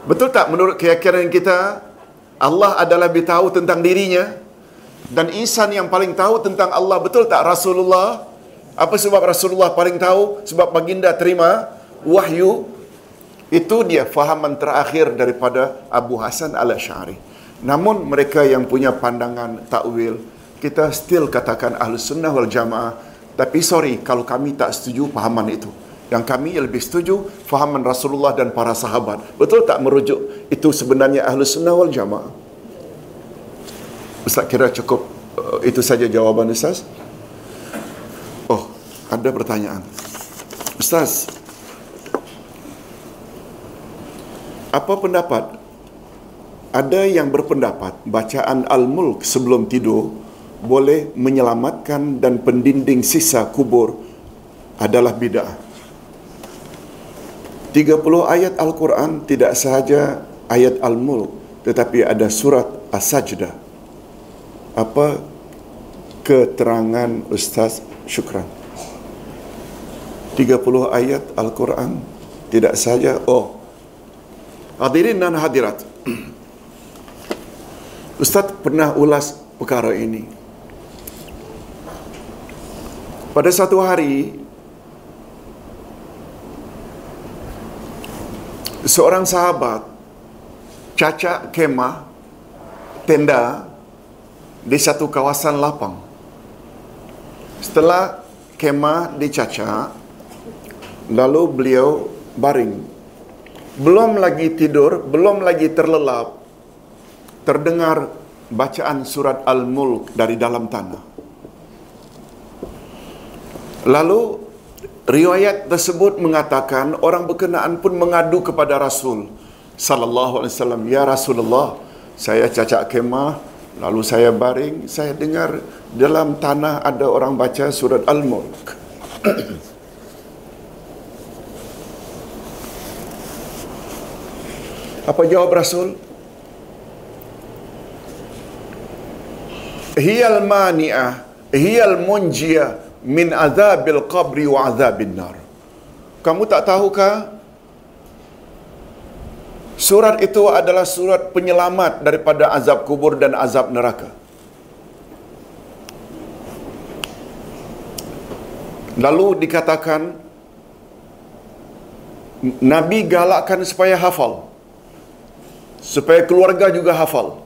Betul tak menurut keyakinan kita Allah adalah lebih tahu tentang dirinya dan insan yang paling tahu tentang Allah betul tak Rasulullah? Apa sebab Rasulullah paling tahu? Sebab baginda terima wahyu itu dia fahaman terakhir daripada Abu Hasan al-Ash'ari. Namun mereka yang punya pandangan takwil, kita still katakan ahli sunnah wal jamaah. Tapi sorry kalau kami tak setuju fahaman itu. Yang kami lebih setuju fahaman Rasulullah dan para sahabat. Betul tak merujuk itu sebenarnya ahli sunnah wal jamaah? Ustaz kira cukup uh, itu saja jawaban Ustaz. Oh, ada pertanyaan. Ustaz, apa pendapat ada yang berpendapat bacaan Al-Mulk sebelum tidur boleh menyelamatkan dan pendinding sisa kubur adalah bid'ah. 30 ayat Al-Quran tidak sahaja ayat Al-Mulk tetapi ada surat As-Sajdah. Apa keterangan Ustaz Syukran? 30 ayat Al-Quran tidak sahaja oh Hadirin dan hadirat. Ustaz pernah ulas perkara ini. Pada satu hari, seorang sahabat cacak kemah tenda di satu kawasan lapang. Setelah kemah dicacak, lalu beliau baring belum lagi tidur, belum lagi terlelap, terdengar bacaan surat Al-Mulk dari dalam tanah. Lalu, riwayat tersebut mengatakan orang berkenaan pun mengadu kepada Rasul sallallahu alaihi wasallam, "Ya Rasulullah, saya cacak kemah, lalu saya baring, saya dengar dalam tanah ada orang baca surat Al-Mulk." Apa jawab Rasul? Hiyal mani'ah, hiyal munjiyah min azabil qabri wa azabil nar. Kamu tak tahukah? Surat itu adalah surat penyelamat daripada azab kubur dan azab neraka. Lalu dikatakan Nabi galakkan supaya hafal. Supaya keluarga juga hafal.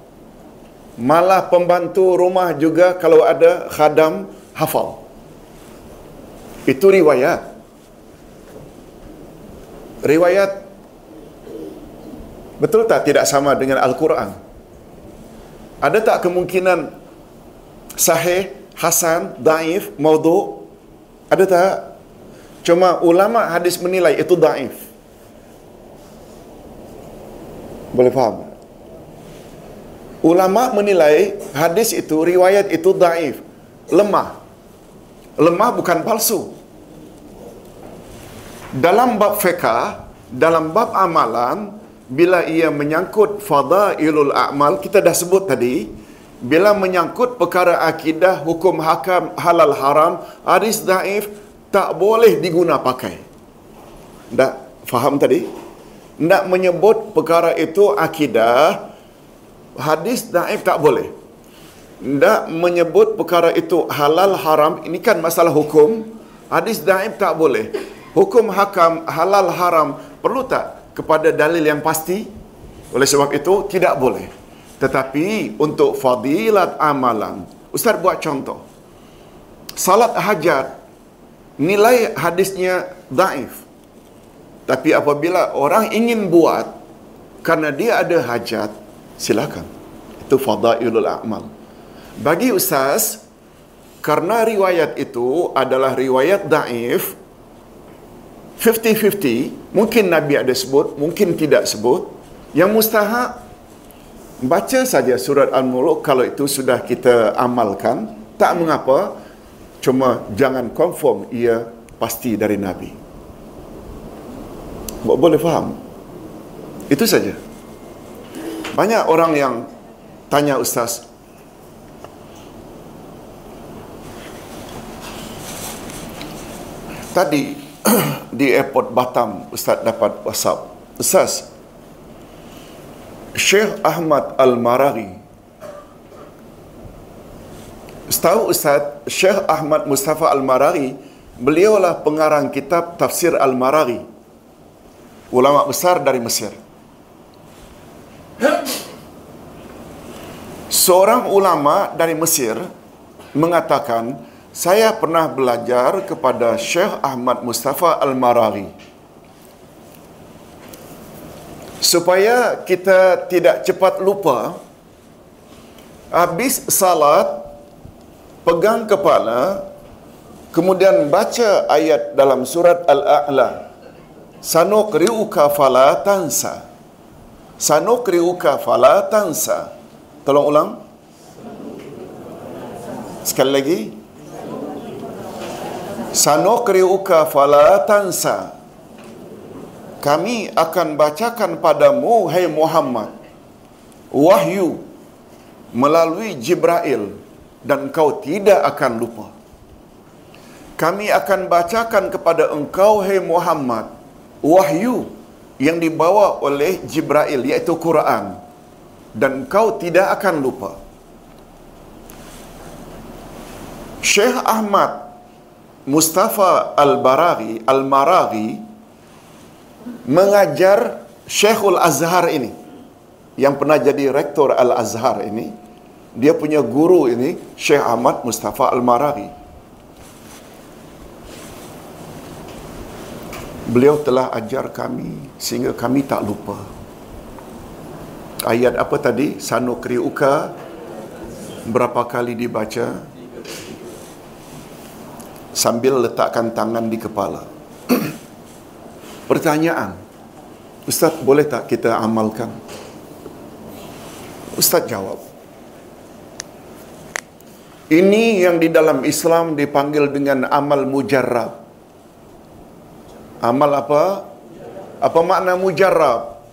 Malah pembantu rumah juga kalau ada khadam hafal. Itu riwayat. Riwayat betul tak tidak sama dengan Al-Quran? Ada tak kemungkinan sahih, hasan, daif, maudhu? Ada tak? Cuma ulama hadis menilai itu daif. Boleh faham? Ulama menilai hadis itu, riwayat itu daif. Lemah. Lemah bukan palsu. Dalam bab fiqah, dalam bab amalan, bila ia menyangkut fadailul a'mal, kita dah sebut tadi, bila menyangkut perkara akidah, hukum hakam, halal haram, hadis daif, tak boleh diguna pakai. Tak faham tadi? Nak menyebut perkara itu akidah, hadis daif tak boleh. Tak menyebut perkara itu halal haram, ini kan masalah hukum, hadis daif tak boleh. Hukum hakam halal haram perlu tak kepada dalil yang pasti? Oleh sebab itu tidak boleh. Tetapi untuk fadilat amalan, Ustaz buat contoh. Salat hajat nilai hadisnya daif. Tapi apabila orang ingin buat karena dia ada hajat, silakan. Itu fadailul amal. Bagi ustaz, karena riwayat itu adalah riwayat daif, 50-50, mungkin Nabi ada sebut, mungkin tidak sebut. Yang mustahak, baca saja surat Al-Muluk kalau itu sudah kita amalkan, tak mengapa, cuma jangan confirm ia pasti dari Nabi. Boleh faham? Itu saja. Banyak orang yang tanya Ustaz, Tadi di airport Batam Ustaz dapat WhatsApp. Ustaz, Syekh Ahmad Al-Maraghi Setahu Ustaz, Syekh Ahmad Mustafa Al-Maraghi beliaulah pengarang kitab Tafsir Al-Maraghi. Ulama besar dari Mesir. Seorang ulama dari Mesir mengatakan saya pernah belajar kepada Syekh Ahmad Mustafa Al-Maraghi supaya kita tidak cepat lupa habis salat pegang kepala kemudian baca ayat dalam surat Al-A'la sanuqri'uka fala tansa sanuqri'uka fala tansa tolong ulang sekali lagi Sanukri'uka fala tansa. Kami akan bacakan padamu, hai Muhammad, wahyu melalui Jibril dan kau tidak akan lupa. Kami akan bacakan kepada engkau, hai Muhammad, wahyu yang dibawa oleh Jibril, iaitu Quran. Dan kau tidak akan lupa. Syekh Ahmad Mustafa Al-Baraghi, Al-Maraghi mengajar Syekhul Azhar ini yang pernah jadi rektor Al-Azhar ini dia punya guru ini Syekh Ahmad Mustafa Al-Maraghi beliau telah ajar kami sehingga kami tak lupa ayat apa tadi sanukriuka berapa kali dibaca sambil letakkan tangan di kepala. Pertanyaan, Ustaz boleh tak kita amalkan? Ustaz jawab, ini yang di dalam Islam dipanggil dengan amal mujarrab. Amal apa? Apa makna mujarrab?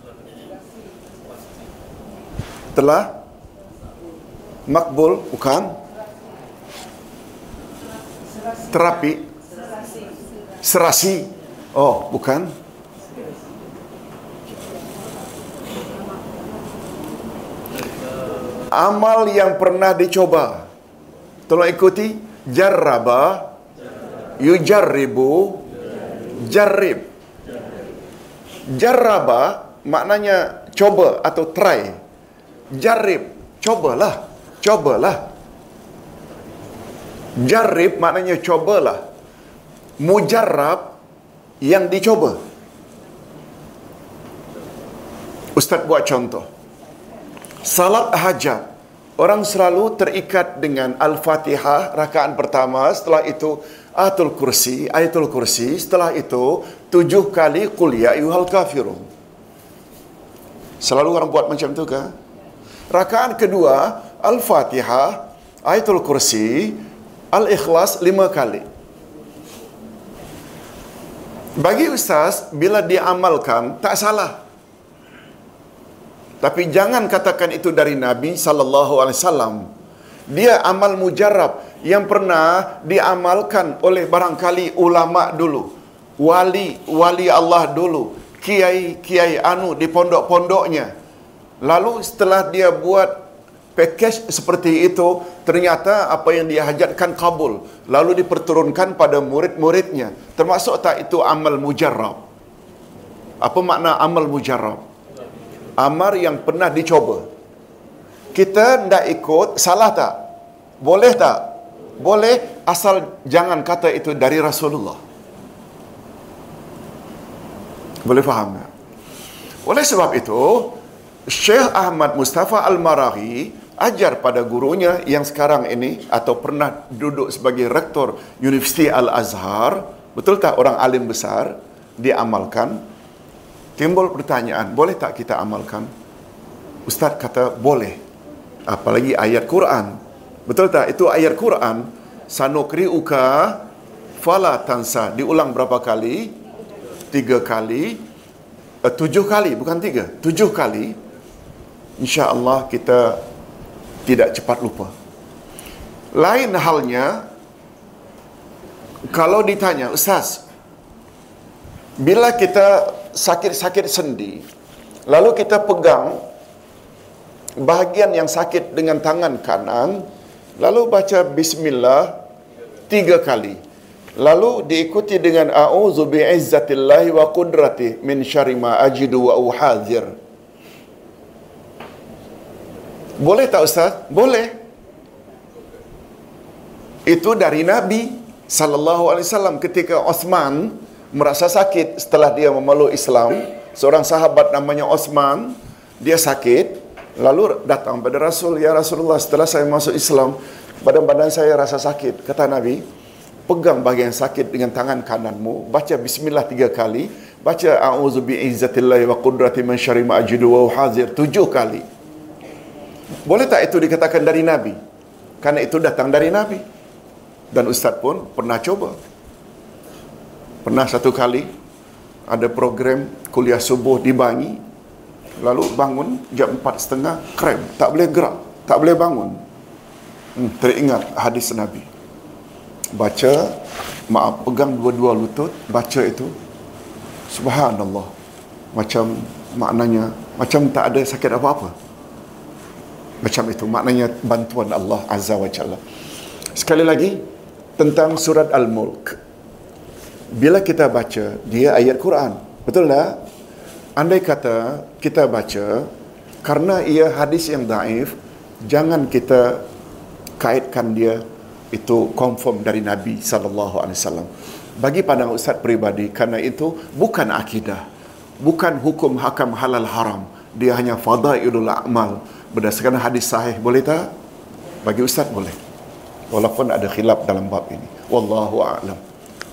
Telah? Makbul? Bukan? terapi? Serasi. Oh bukan. Amal yang pernah dicoba. Tolong ikuti. Jarraba. Yujarribu jarrib. Jarraba maknanya coba atau try. Jarrib, cobalah. Cobalah. Jarrib maknanya cobalah. Mujarrab yang dicoba. Ustaz buat contoh. Salat hajat. Orang selalu terikat dengan Al-Fatihah rakaat pertama. Setelah itu Ayatul Kursi, Ayatul Kursi. Setelah itu tujuh kali Qul ya ayyuhal kafirun. Selalu orang buat macam tu ke? Rakaat kedua Al-Fatihah, Ayatul Kursi, Al-Ikhlas lima kali. Bagi ustaz, bila diamalkan, tak salah. Tapi jangan katakan itu dari Nabi sallallahu alaihi wasallam. Dia amal mujarab yang pernah diamalkan oleh barangkali ulama dulu. Wali wali Allah dulu. Kiai kiai anu di pondok-pondoknya. Lalu setelah dia buat pakej seperti itu, ternyata apa yang dia hajatkan kabul. Lalu diperturunkan pada murid-muridnya. Termasuk tak itu amal mujarab? Apa makna amal mujarab? Amar yang pernah dicoba. Kita tidak ikut, salah tak? Boleh tak? Boleh, asal jangan kata itu dari Rasulullah. Boleh faham tak? Oleh sebab itu, Syekh Ahmad Mustafa Al-Marahi ajar pada gurunya yang sekarang ini atau pernah duduk sebagai rektor Universiti Al-Azhar, betul tak orang alim besar diamalkan? Timbul pertanyaan, boleh tak kita amalkan? Ustaz kata boleh. Apalagi ayat Quran. Betul tak? Itu ayat Quran. Sanukri uka fala tansa. Diulang berapa kali? Tiga kali. Uh, tujuh kali, bukan tiga. Tujuh kali. Insya Allah kita tidak cepat lupa. Lain halnya, kalau ditanya, Ustaz, bila kita sakit-sakit sendi, lalu kita pegang bahagian yang sakit dengan tangan kanan, lalu baca Bismillah tiga kali. Lalu diikuti dengan A'udzu bi'izzatillahi wa qudrati min syarri ma ajidu wa uhadzir. Boleh tak Ustaz? Boleh. Itu dari Nabi sallallahu alaihi wasallam ketika Osman merasa sakit setelah dia memeluk Islam. Seorang sahabat namanya Osman, dia sakit, lalu datang pada Rasul, "Ya Rasulullah, setelah saya masuk Islam, badan-badan saya rasa sakit." Kata Nabi, "Pegang bahagian sakit dengan tangan kananmu, baca bismillah tiga kali, baca a'udzu bi'izzatillahi wa qudrati min syarri ma ajidu wa uhadzir tujuh kali." Boleh tak itu dikatakan dari Nabi? Karena itu datang dari Nabi. Dan Ustaz pun pernah coba. Pernah satu kali ada program kuliah subuh di Bangi. Lalu bangun jam empat setengah, krem. Tak boleh gerak. Tak boleh bangun. Hmm, teringat hadis Nabi. Baca, maaf, pegang dua-dua lutut, baca itu. Subhanallah. Macam maknanya, macam tak ada sakit apa-apa. Macam itu maknanya bantuan Allah Azza wa Jalla. Sekali lagi tentang surat Al-Mulk. Bila kita baca dia ayat Quran, betul tak? Andai kata kita baca karena ia hadis yang daif, jangan kita kaitkan dia itu confirm dari Nabi sallallahu alaihi wasallam. Bagi pandangan ustaz peribadi karena itu bukan akidah, bukan hukum hakam halal haram. Dia hanya fadailul a'mal berdasarkan hadis sahih boleh tak? Bagi ustaz boleh. Walaupun ada khilaf dalam bab ini. Wallahu a'lam.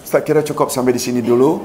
Ustaz kira cukup sampai di sini dulu.